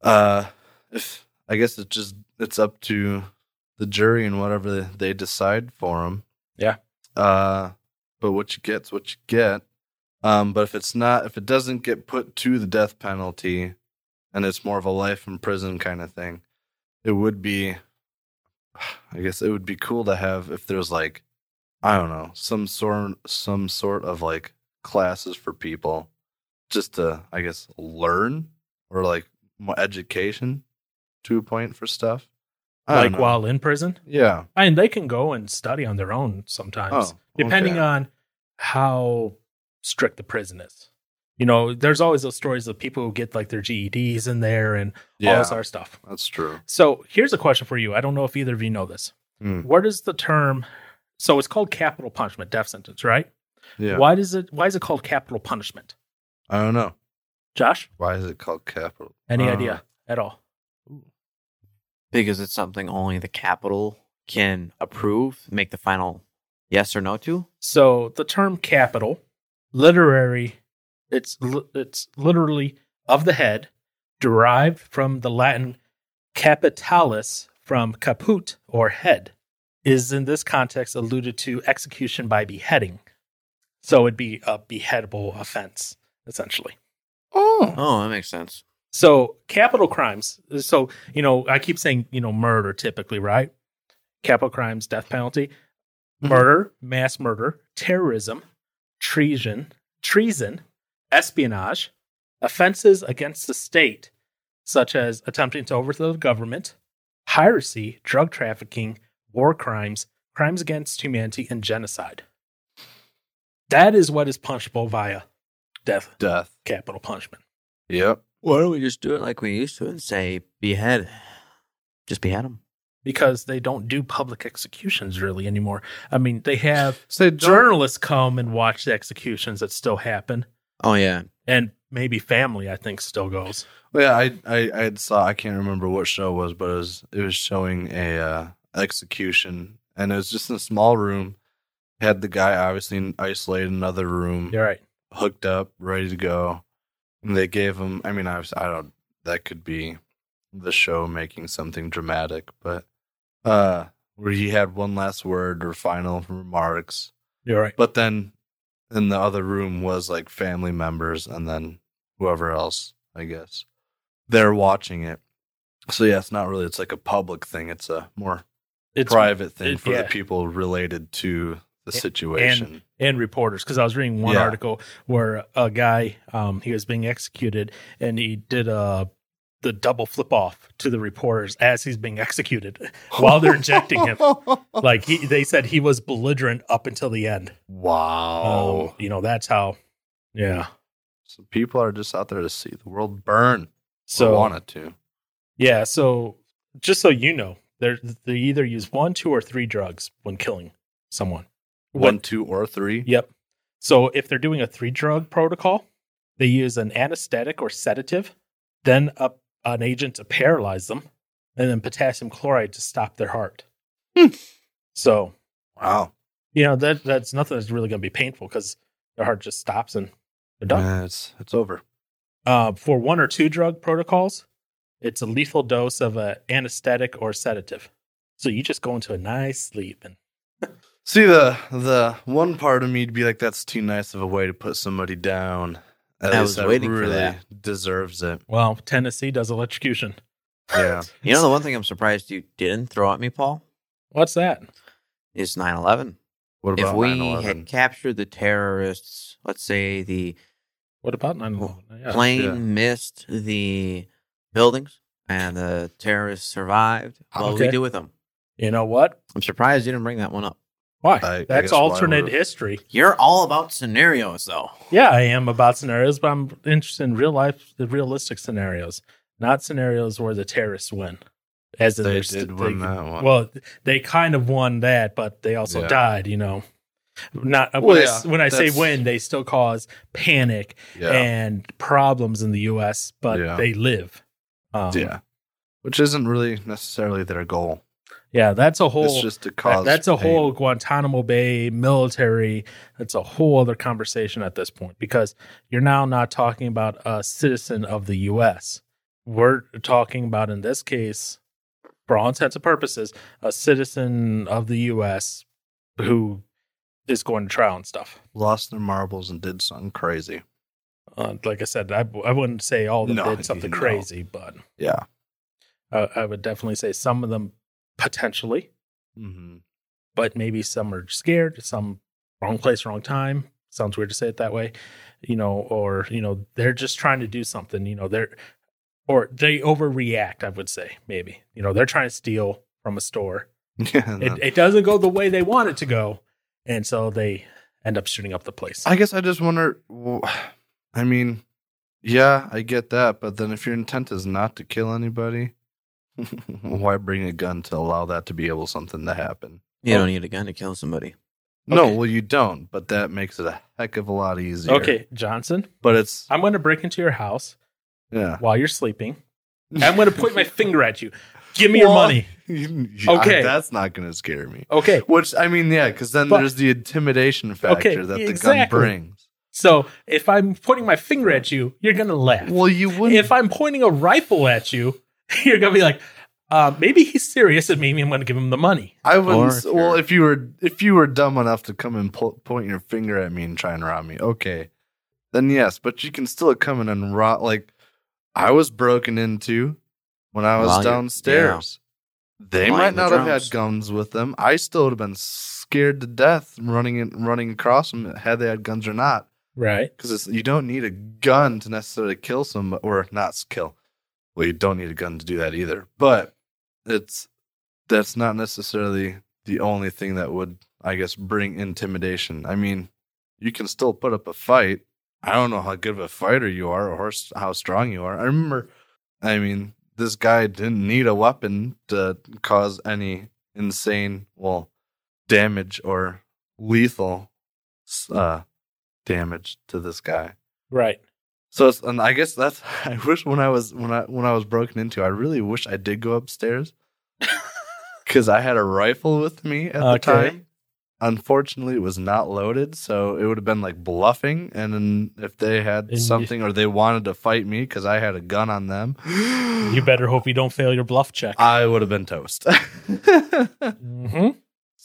Uh, if I guess it's just it's up to the jury and whatever they decide for them. Yeah. Uh, but what you get's what you get. Um, but if it's not, if it doesn't get put to the death penalty, and it's more of a life in prison kind of thing, it would be I guess it would be cool to have if there's like I don't know, some sort some sort of like classes for people just to I guess learn or like more education to a point for stuff. I Like while in prison, yeah. I mean, they can go and study on their own sometimes, Oh, depending okay. on how strict the prison is. You know, there's always those stories of people who get like their GEDs in there and all Yeah, this other stuff. that's true. So here's a question for you. I don't know if either of you know this. Hmm. What is the term? So it's called capital punishment, death sentence, right? Yeah. Why does it? Why is it called capital punishment? I don't know. Josh, Why is it called capital? any Uh, idea at all? because it's something only the capital can approve, make the final yes or no to. So the term capital, literary, it's li- it's literally of the head, derived from the Latin capitalis from caput or head, is in this context alluded to execution by beheading. So it'd be a beheadable offense, essentially. Oh. Oh, that makes sense. So capital crimes. So you know, I keep saying you know murder typically, right? Capital crimes, death penalty, Mhm. murder, mass murder, terrorism, treason, treason, espionage, offenses against the state, such as attempting to overthrow the government, piracy, drug trafficking, war crimes, crimes against humanity, and genocide. That is what is punishable via death, Death. capital punishment. Yep. Why don't we just do it like we used to and say behead? Just behead them. because they don't do public executions really anymore. I mean, they have Say don't- journalists come and watch the executions that still happen, Oh yeah, and maybe family, I think, still goes. Well, yeah, I, I I saw I can't remember what show it was, but it was it was showing a uh, execution, and it was just in a small room. Had the guy obviously isolated in another room, You're right. hooked up, ready to go. And they gave him. I mean, I was. I don't. That could be the show making something dramatic, but uh, where he had one last word or final remarks. You're right. But then in the other room was like family members and then whoever else, I guess. They're watching it. So yeah, it's not really it's like a public thing. It's a more It's private thing it- for yeah. the people related to the situation. and reporters because I was reading one Yeah. article where a guy um, he was being executed and he did uh, the double flip off to the reporters as he's being executed while they're injecting him. Like he, they said he was belligerent up until the end. wow. Um, you know that's how. Yeah. so people are just out there to see the world burn. So So want it to. yeah. So just so you know, they they either use one, two, or three drugs when killing someone. One, two, or three. Yep. So if they're doing a three drug protocol, they use an anesthetic or sedative, then a, an agent to paralyze them, and then potassium chloride to stop their heart. Hmm. So Wow. you know that that's nothing that's really going to be painful because their heart just stops and they're done. Yeah, it's it's over. Uh, for one or two drug protocols, it's a lethal dose of a anesthetic or sedative. So you just go into a nice sleep and See the the one part of me'd be like, that's too nice of a way to put somebody down. At I least was waiting for really that. Deserves it. well, Tennessee does electrocution. Yeah. You know, the one thing I'm surprised you didn't throw at me, Paul, What's that? is 9 11. What If about we 9/11? had captured the terrorists, let's say the What about 9/11? Yeah. plane yeah. missed the buildings and the terrorists survived, what would Okay. we do with them? You know what? I'm surprised you didn't bring that one up. Why? I- I That's guess why alternate would've- history. You're all about scenarios, though. Yeah, I am about scenarios, but I'm interested in real life, the realistic scenarios, not scenarios where the terrorists win. As They did st- win they- that one. Well, they kind of won that, but they also Yeah. died. You know, not uh, when Well, I, yeah, s- when I say that's- win, they still cause panic yeah. and problems in the U.S., but Yeah. they live. Um, yeah. Which isn't really necessarily their goal. yeah, that's a whole. it's just to That- cause. that's a pain. whole Guantanamo Bay military. That's a whole other conversation at this point because you're now not talking about a citizen of the U.S. We're talking about, in this case, for all intents and purposes, a citizen of the U.S. who is going to trial and stuff. lost their marbles and did something crazy. Uh, like I said, I, I wouldn't say all of them No, did something no. crazy, but Yeah. uh, I would definitely say some of them potentially. hmm but maybe some are scared, some wrong place, wrong time. Sounds weird to say it that way, you know, or you know, they're just trying to do something, you know, they're or they overreact, I would say, maybe. You know, they're trying to steal from a store. Yeah. It, it doesn't go the way they want it to go, and so they end up shooting up the place. I guess I just wonder. Well, I mean, yeah, I get that, but then if your intent is not to kill anybody, why bring a gun to allow that to be able something to happen? You Oh. don't need a gun to kill somebody. No, Okay. well, you don't, but that makes it a heck of a lot easier. Okay, Johnson, but it's I'm going to break into your house yeah. while you're sleeping. I'm going to point my finger at you. Give me your Well, money. you- Okay. that's not going to scare me. Okay. Which I mean, yeah, because then But- there's the intimidation factor Okay, that the exactly. gun brings. So if I'm pointing my finger at you, you're going to laugh. Well, you wouldn't. if I'm pointing a rifle at you, you're gonna be like, uh, maybe he's serious, and maybe I'm gonna give him the money. I wouldn't. Or well, if you were if you were dumb enough to come and po- point your finger at me and try and rob me, okay, then yes. But you can still come in and rob. Like I was broken into when I was While you're- downstairs. They Lying might in the not have had guns with them. I still would have been scared to death running in, running across them had they had guns or not. Right. Because you don't need a gun to necessarily kill some or not kill. Well, you don't need a gun to do that either. But it's that's not necessarily the only thing that would, I guess, bring intimidation. I mean, you can still put up a fight. I don't know how good of a fighter you are or how strong you are. I remember, I mean, this guy didn't need a weapon to cause any insane, well, damage or lethal uh, damage to this guy. Right. So it's, and I guess that's I wish when I was when I when I was broken into, I really wish I did go upstairs because I had a rifle with me at the time. unfortunately, it was not loaded, so it would have been like bluffing. And then if they had And you- something or they wanted to fight me because I had a gun on them, You better hope you don't fail your bluff check. I would have been toast. hmm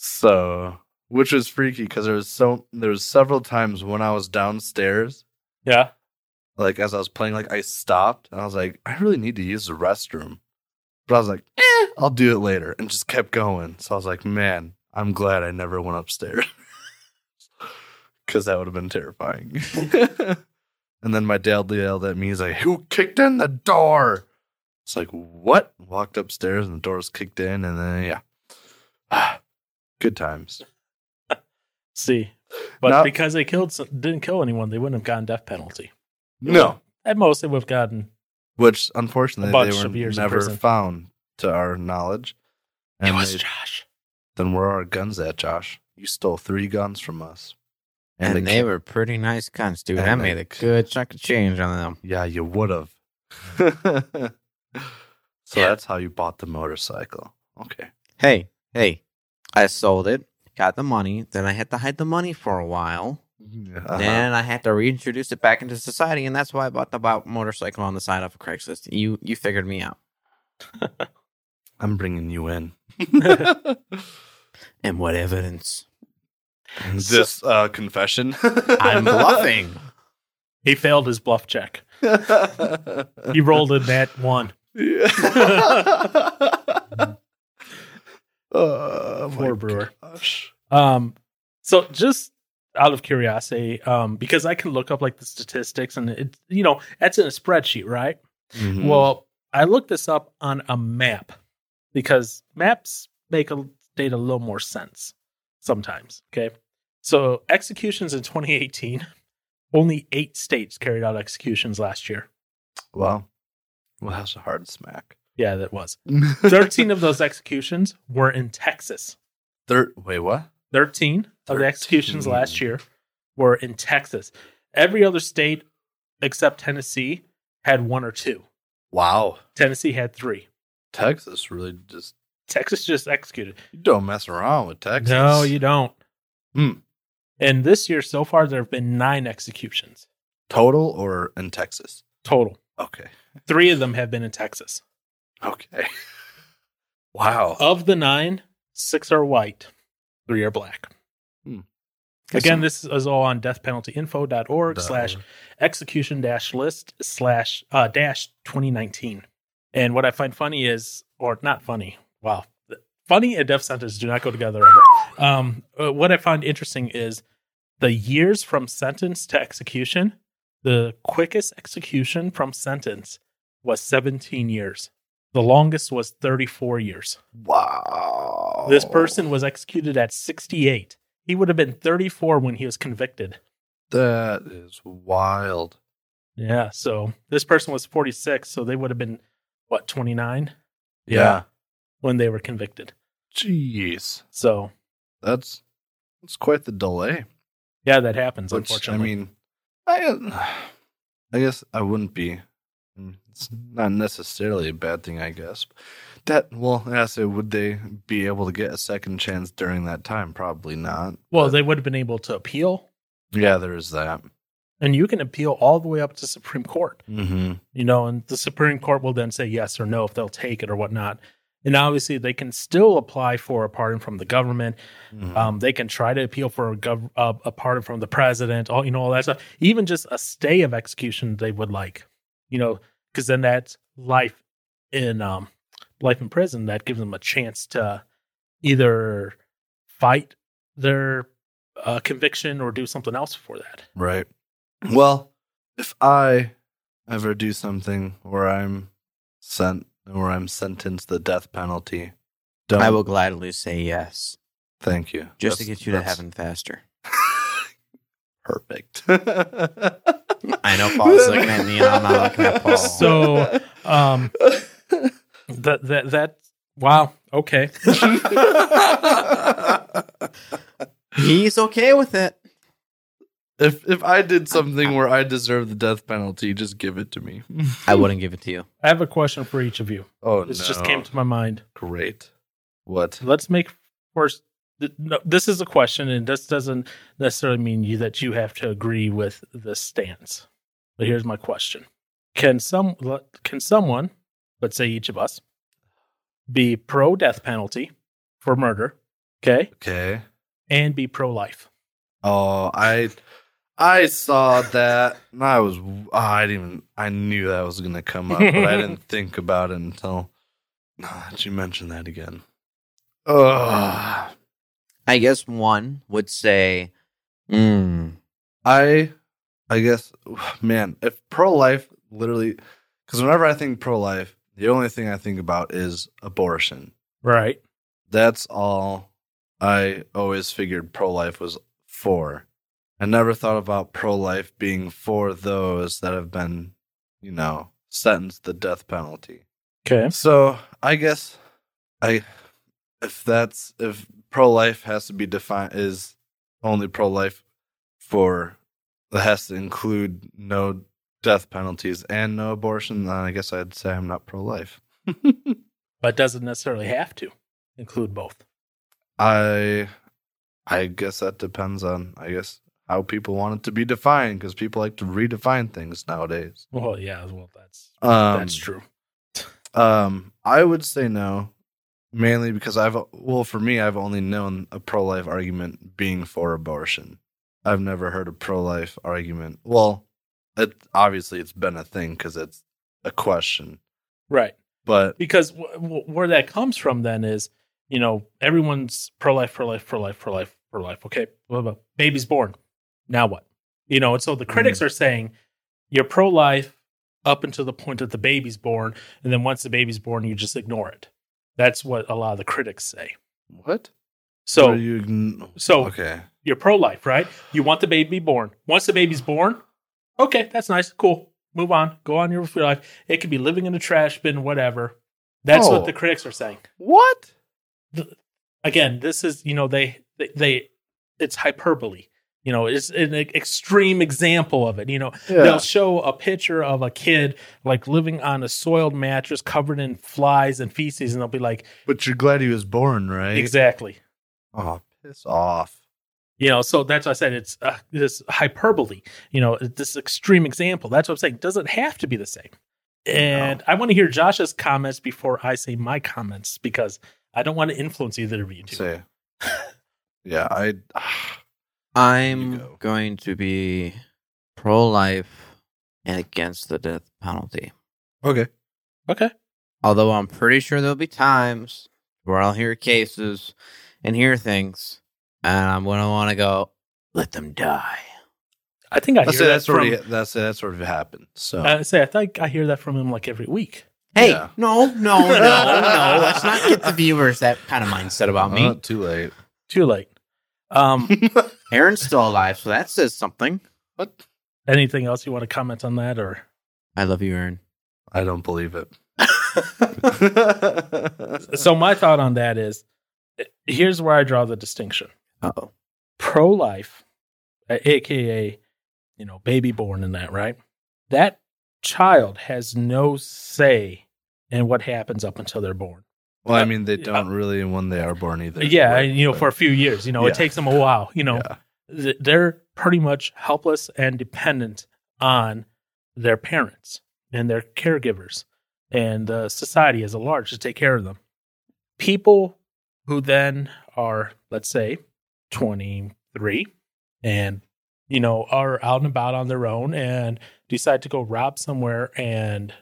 so, which was freaky because there was so there was several times when I was downstairs, Yeah. like as I was playing, like I stopped and I was like, I really need to use the restroom, but I was like, eh, I'll do it later, and just kept going. So I was like, man, I'm glad I never went upstairs because that would have been terrifying. and then my dad yelled at me. He's like, "Who kicked in the door?" It's like, "What?" Walked upstairs and the door was kicked in, and then yeah, good times. See, but Now- because they killed, didn't kill anyone, they wouldn't have gotten death penalty. No, At most, they would have gotten. which unfortunately A bunch they were of years never found to our knowledge. And they- Josh. then where are our guns at, Josh? You stole three guns from us, And, the they ki- were pretty nice guns, dude. And I made a good chunk of change on them. Yeah, you would have. so that's how you bought the motorcycle. Okay. Hey, hey, I sold it, got the money, then I had to hide the money for a while. Uh-huh. Then I had to reintroduce it back into society, and that's why I bought the bo- motorcycle on the side of Craigslist. You you figured me out. I'm bringing you in. And what evidence? this uh, confession. I'm bluffing. He failed his bluff check. He rolled a nat one. Oh, Poor Brewer. gosh. Um, so just out of curiosity, um, because I can look up like the statistics and it, you know, that's in a spreadsheet, right? Mhm. Well, I looked this up on a map because maps make a state a little more sense sometimes. Okay. So executions in 2018, only eight states carried out executions last year. well, well, that's a hard smack. Yeah, that was. 13 of those executions were in Texas. Third, wait, what? 13 of the executions last year were in Texas. Every other state except Tennessee had one or two. Wow, Tennessee had three. Texas really just Texas just executed. you don't mess around with Texas. No, you don't. Hmm. And this year so far, there have been nine executions total or in Texas? total. Okay, Three of them have been in Texas. Okay. Wow. Of the nine, six are white, three are black. Hmm. Again, this is all on deathpenaltyinfo.org Dot slash execution dash list slash uh, dash 2019. And what I find funny is, or not funny, wow, funny and death sentence do not go together ever. Um, uh, what I find interesting is the years from sentence to execution. The quickest execution from sentence was 17 years. The longest was 34 years. Wow. This person was executed at 68. He would have been 34 when he was convicted. That is wild. Yeah. So this person was 46. So they would have been, what, 29 Yeah. when they were convicted. Jeez. So That's that's quite the delay. yeah, that happens, Which, unfortunately. I mean, I uh, I guess I wouldn't be. It's not necessarily a bad thing, I guess. That well, I say, would they be able to get a second chance during that time? Probably not. well, But, they would have been able to appeal, yeah, there is that. and you can appeal all the way up to Supreme Court. Mm-hmm. you know, and the Supreme Court will then say yes or no if they'll take it or whatnot. And obviously, they can still apply for a pardon from the government. Mm-hmm. Um, they can try to appeal for a, gov- uh, a pardon from the president, all you know, all that stuff. Even just a stay of execution, they would like, you know, because then that's life in um, life in prison. That gives them a chance to either fight their uh, conviction or do something else for that. Right. Well, if I ever do something where I'm sent where I'm sentenced to the death penalty, don't I will gladly say yes, thank you. just to get you to heaven faster. Perfect. I know Paul's looking at me and I'm not looking at Paul. So, um, that that that wow, okay. He's okay with it. if if I did something where I deserve the death penalty, just give it to me. I wouldn't give it to you. I have a question for each of you. Oh This no! just came to my mind. great. What? Let's make first th- no, this is a question, and this doesn't necessarily mean you that you have to agree with the stance. But here's my question: Can some can someone, let's say each of us, be pro death penalty for murder, okay, Okay. and be pro life? Oh, I I saw that and I was oh, I didn't even I knew that was gonna come up, but I didn't think about it until did you mentioned that again? Ugh. I guess one would say, mm, I I guess man, if pro life literally because whenever I think pro life, the only thing I think about is abortion. Right. That's all I always figured pro life was for. I never thought about pro life being for those that have been, you know, sentenced to the death penalty. Okay. So I guess I if that's if pro life has to be defined is only pro life for that has to include no death penalties and no abortion, then I guess I'd say I'm not pro life. But doesn't necessarily have to include both. I I guess that depends on I guess how people want it to be defined because people like to redefine things nowadays. Well, yeah. Well, that's Um, that's true. Um, I would say no, mainly because I've well for me I've only known a pro life argument being for abortion. I've never heard a pro life argument. Well, it obviously it's been a thing because it's a question, Right. but because w- w- where that comes from then is you know everyone's pro life pro life pro life pro life pro life okay baby's born now what you know and so the critics mm. are saying you're pro life up until the point that the baby's born and then once the baby's born you just ignore it that's what a lot of the critics say. What? so What you ign- so okay, you're pro life right? You want the baby born. Once the baby's born okay that's nice cool. Move on. Go on your with your life. It could be living in a trash bin whatever. That's Oh. what the critics are saying. What? again, this is you know they they, they it's hyperbole. You know, it's an extreme example of it. You know, Yeah. they'll show a picture of a kid like living on a soiled mattress covered in flies and feces, and they'll be like, But you're glad he was born, right? exactly. Oh, piss off. You know, so that's why I said it's uh, this hyperbole. You know, this extreme example. That's what I'm saying. It doesn't have to be the same. And I want to hear Josh's comments before I say my comments because I don't want to influence either of you two. Say, yeah, I. I'm go. going to be pro life and against the death penalty. Okay. Okay. Although I'm pretty sure there'll be times where I'll hear cases and hear things, and I'm going to want to go, let them die. I think I Let's hear say that that's from. already that's that's already happened. So I say I think I hear that from him like every week. Hey, Yeah. no, no, no, no. Let's not get the viewers that kind of mindset about Oh, me. too late. Too late. Um, Aaron's still alive, so that says something. what? anything else you want to comment on that, or I love you, Aaron. I don't believe it. so my thought on that is, here's where I draw the distinction: Uh oh. pro life, aka, you know, baby born in that, right? That child has no say in what happens up until they're born. Well, I mean, they don't really when they are born either. Yeah, Right, you know, but- for a few years, you know, Yeah. it takes them a while. You know, yeah. th- they're pretty much helpless and dependent on their parents and their caregivers and uh, society as a large to take care of them. People who then are, let's say, 23 and, you know, are out and about on their own and decide to go rob somewhere and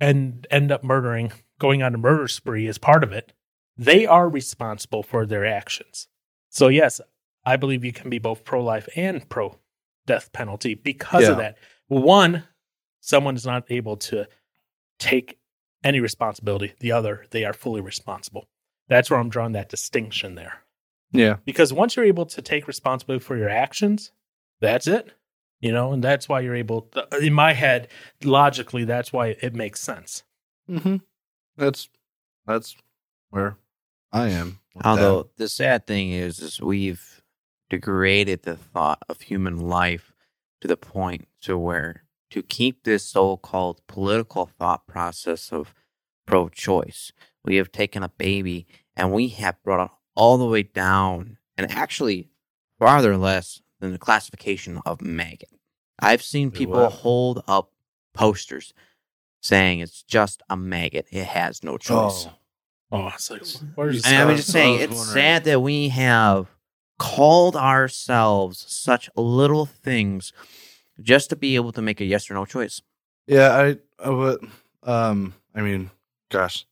and end up murdering, going on a murder spree as part of it, they are responsible for their actions. So, yes, I believe you can be both pro life and pro death penalty because of that. One, someone is not able to take any responsibility. The other, they are fully responsible. That's where I'm drawing that distinction there. Yeah. Because once you're able to take responsibility for your actions, that's it. You know, and that's why you're able, in my head, logically, that's why it makes sense. Mm-hmm. That's that's where I am. with Although the sad thing is, is we've degraded the thought of human life to the point to where to keep this so-called political thought process of pro-choice, we have taken a baby and we have brought it all the way down and actually farther less than the classification of maggot. I've seen people hold up posters saying it's just a maggot. It has no choice. Oh. Oh, it's like, where's I mean, I just saying, it's wondering. sad that we have called ourselves such little things just to be able to make a yes or no choice. Yeah, I, I would. Um, I mean, gosh,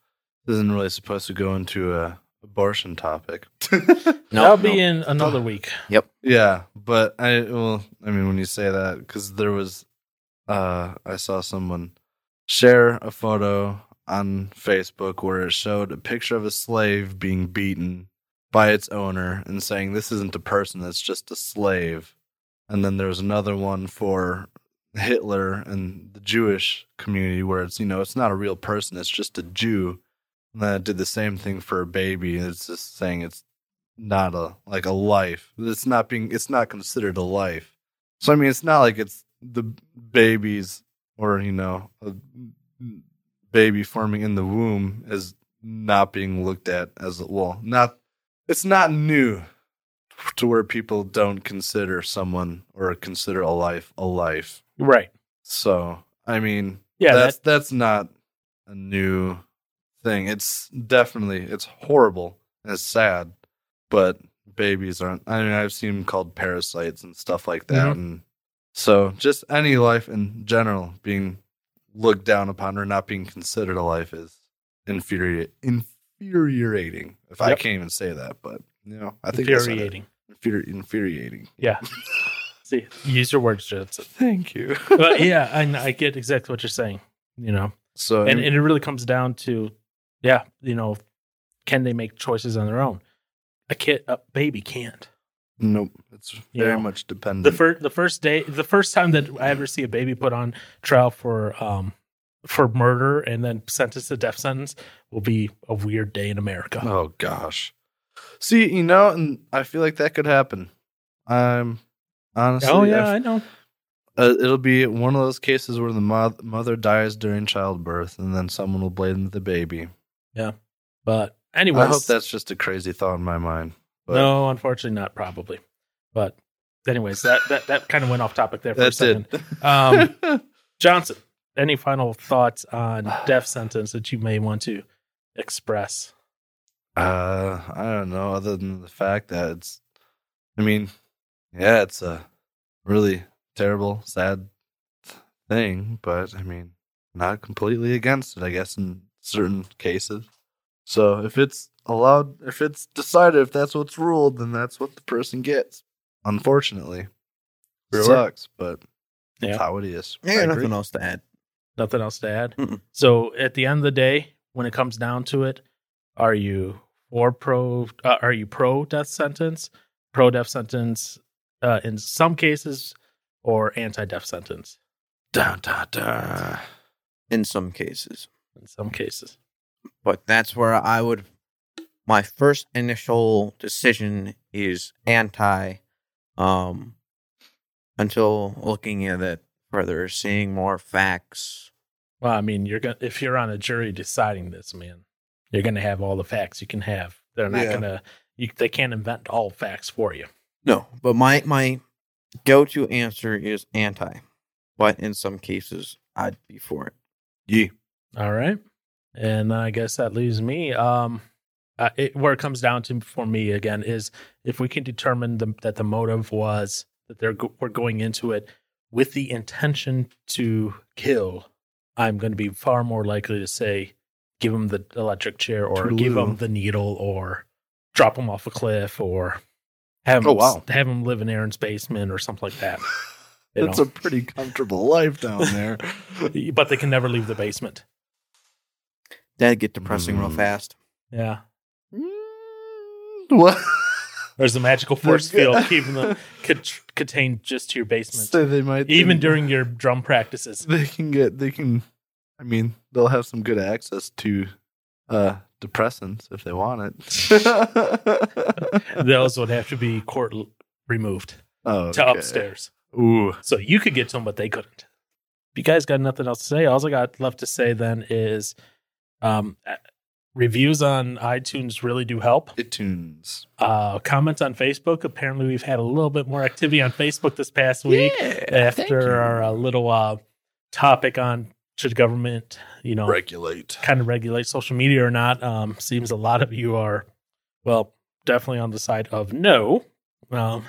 this isn't really supposed to go into a abortion topic. No, That'll be no. in another week. Yep. Yeah, but I well, I mean, when you say that, because there was, uh, I saw someone share a photo on Facebook where it showed a picture of a slave being beaten by its owner and saying this isn't a person, it's just a slave. And then there was another one for Hitler and the Jewish community where it's, you know, it's not a real person, it's just a Jew. And then it did the same thing for a baby. It's just saying it's not a like a life. It's not being it's not considered a life. So I mean it's not like it's the babies or, you know, a baby forming in the womb is not being looked at as well, not it's not new to where people don't consider someone or consider a life a life. Right. So I mean, Yeah. that's that, that's not a new thing. It's definitely it's horrible it's sad, but babies aren't. I mean, I've seen them called parasites and stuff like that, Mhm. and so just any life in general being looked down upon or not being considered a life is infuriating. Infuriating. If I can't even say that, but you know, I think I it. infuriating. Infuri- infuriating. Yeah. See, use your words, Judson. Thank you. But yeah, I, I get exactly what you're saying. You know, so and, and it really comes down to, yeah, you know, can they make choices on their own? A kid, a baby can't. nope, it's You very know, much dependent. The first, the first day, the first time that I ever see a baby put on trial for, um, for murder and then sentenced to death sentence will be a weird day in America. Oh gosh. See, you know, and I feel like that could happen. I'm honestly. oh yeah, I know. uh, it'll be one of those cases where the mo- mother dies during childbirth, and then someone will blame the baby. But anyways, I hope that's just a crazy thought in my mind. But no, unfortunately, not probably. But anyways, that that that kind of went off topic there for a second. Um, Johnson, any final thoughts on death sentence that you may want to express? uh, I don't know. Other than the fact that it's, I mean, yeah, it's a really terrible, sad thing, but I mean, not completely against it. I guess in certain cases. So if it's allowed, if it's decided, if that's what's ruled, then that's what the person gets. Unfortunately, Sure. sucks, but Yeah. that's how it is. I I got agree. nothing else to add. Nothing else to add. Mm-mm. So at the end of the day, when it comes down to it, are you for pro? Uh, are you pro death sentence, pro death sentence uh, in some cases, or anti death sentence Dun, dun, dun. In some cases. In some cases? but that's where I would. My first initial decision is anti, um, until looking at it further, seeing more facts. Well, I mean, you're gonna if you're on a jury deciding this, man, you're gonna have all the facts you can have. They're not Yeah. gonna. You, they can't invent all facts for you. No, but my my go-to answer is anti, but in some cases I'd be for it. Yeah. All right. And I guess that leaves me. Um, uh, it, where it comes down to for me again is if we can determine the, that the motive was that they're go- we're going into it with the intention to kill, I'm going to be far more likely to say give him the electric chair or give Toodaloo. him the needle or drop him off a cliff or have him Oh, wow. have him live in Aaron's basement or something like that. It's know. a pretty comfortable life down there. but they can never leave the basement. That'd get depressing real Mm. fast. Yeah. what? There's a magical force field keeping them cont- contained just to your basement, So they might even they- during your drum practices. they can get they can. I mean, they'll have some good access to uh depressants if they want it. Those would have to be court l- removed oh, to upstairs, Ooh, so you could get to them, but they couldn't. If you guys got nothing else to say, all I got left to say then is, um, uh, Reviews on iTunes really do help. iTunes. Uh, comments on Facebook. Apparently, we've had a little bit more activity on Facebook this past week after our uh, little uh, topic on should government, you know, Regulate. kind of regulate social media or not. Um, seems a lot of you are, well, definitely on the side of no. Um,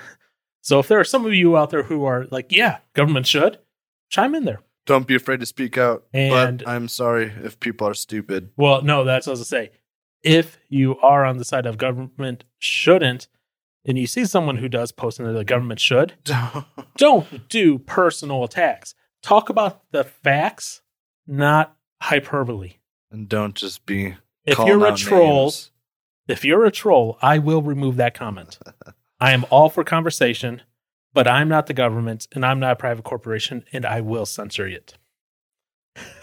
so if there are some of you out there who are like, yeah, government should chime in there. Don't be afraid to speak out. And- but I'm sorry if people are stupid. Well, no, that's what I was to say. If you are on the side of government shouldn't, and you see someone who does post into the government should, don't do personal attacks. Talk about the facts, not hyperbole. and don't just be. If you're a troll, names. if you're a troll, I will remove that comment. I am all for conversation, but I'm not the government and I'm not a private corporation and I will censor it.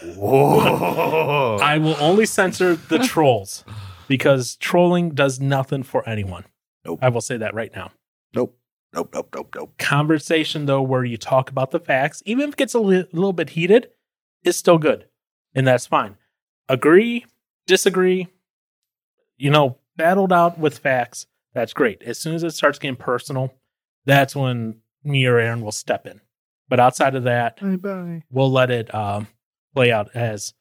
Whoa. I will only censor the trolls because trolling does nothing for anyone. Nope. I will say that right now. nope. Nope. Nope. Nope. Nope. Conversation, though, where you talk about the facts, even if it gets a li- little bit heated, is still good. And that's fine. Agree, disagree, you know, battled out with facts. That's great. As soon as it starts getting personal, that's when me or Aaron will step in. But outside of that, Bye bye. we'll let it um, play out as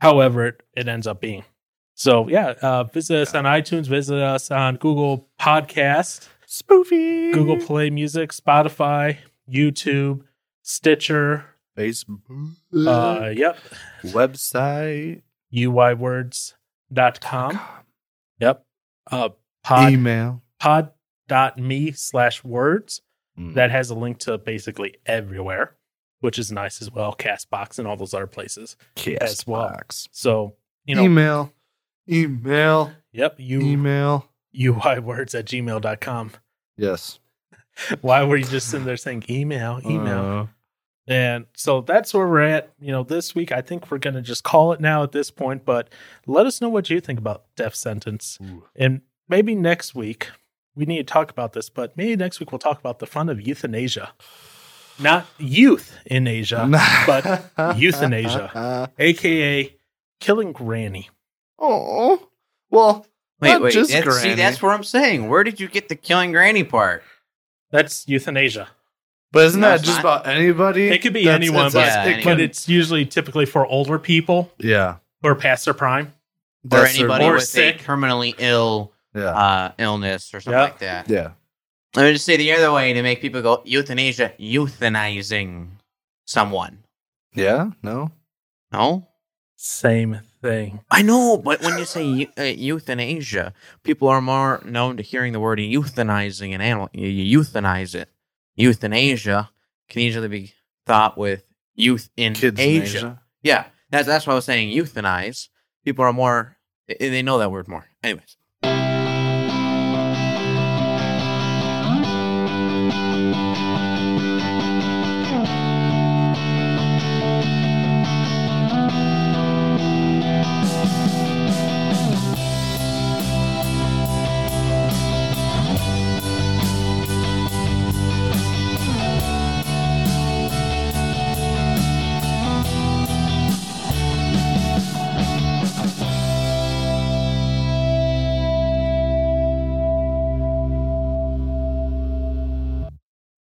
however it, it ends up being. So yeah, uh, visit us on iTunes, visit us on Google Podcast, Spoofy. Google Play Music, Spotify, YouTube, Stitcher. Facebook. Uh, yep, website. uywords.com. Yep. Uh, pod, Email. pod.me slash words. Mm. That has a link to basically everywhere, which is nice as well. Castbox and all those other places. as well. Castbox. So, you know, email. Email. Yep, you Email. uywords at gmail.com. Yes. Why were you just sitting there saying email, email? Uh, and so that's where we're at. You know, this week, I think we're going to just call it now at this point, but let us know what you think about death sentence. Ooh. And maybe next week, we need to talk about this, but maybe next week we'll talk about the fun of euthanasia. Not youth in Asia, but euthanasia, aka killing granny. Oh. Well, Wait, Not wait. just that's, see, that's what I'm saying. Where did you get the killing granny part? That's euthanasia. but isn't No, that just not. about anybody? It could be That's- anyone, it's- but, Yeah, it anyone. but it's usually typically for older people yeah. Or past their prime. Or That's their- anybody Or with sick. a terminally ill Yeah. uh, illness or something Yeah. like that. yeah. Let me just say the other way to make people go euthanasia, euthanizing someone. Yeah. No. No? Same thing. I know, but when you say eu- uh, euthanasia, people are more known to hearing the word euthanizing an animal. You, you euthanize it. Euthanasia can easily be thought with youth in Kids in Asia. Asia. Yeah, that's that's what I was saying. Euthanize. People are more. They they know that word more. Anyways,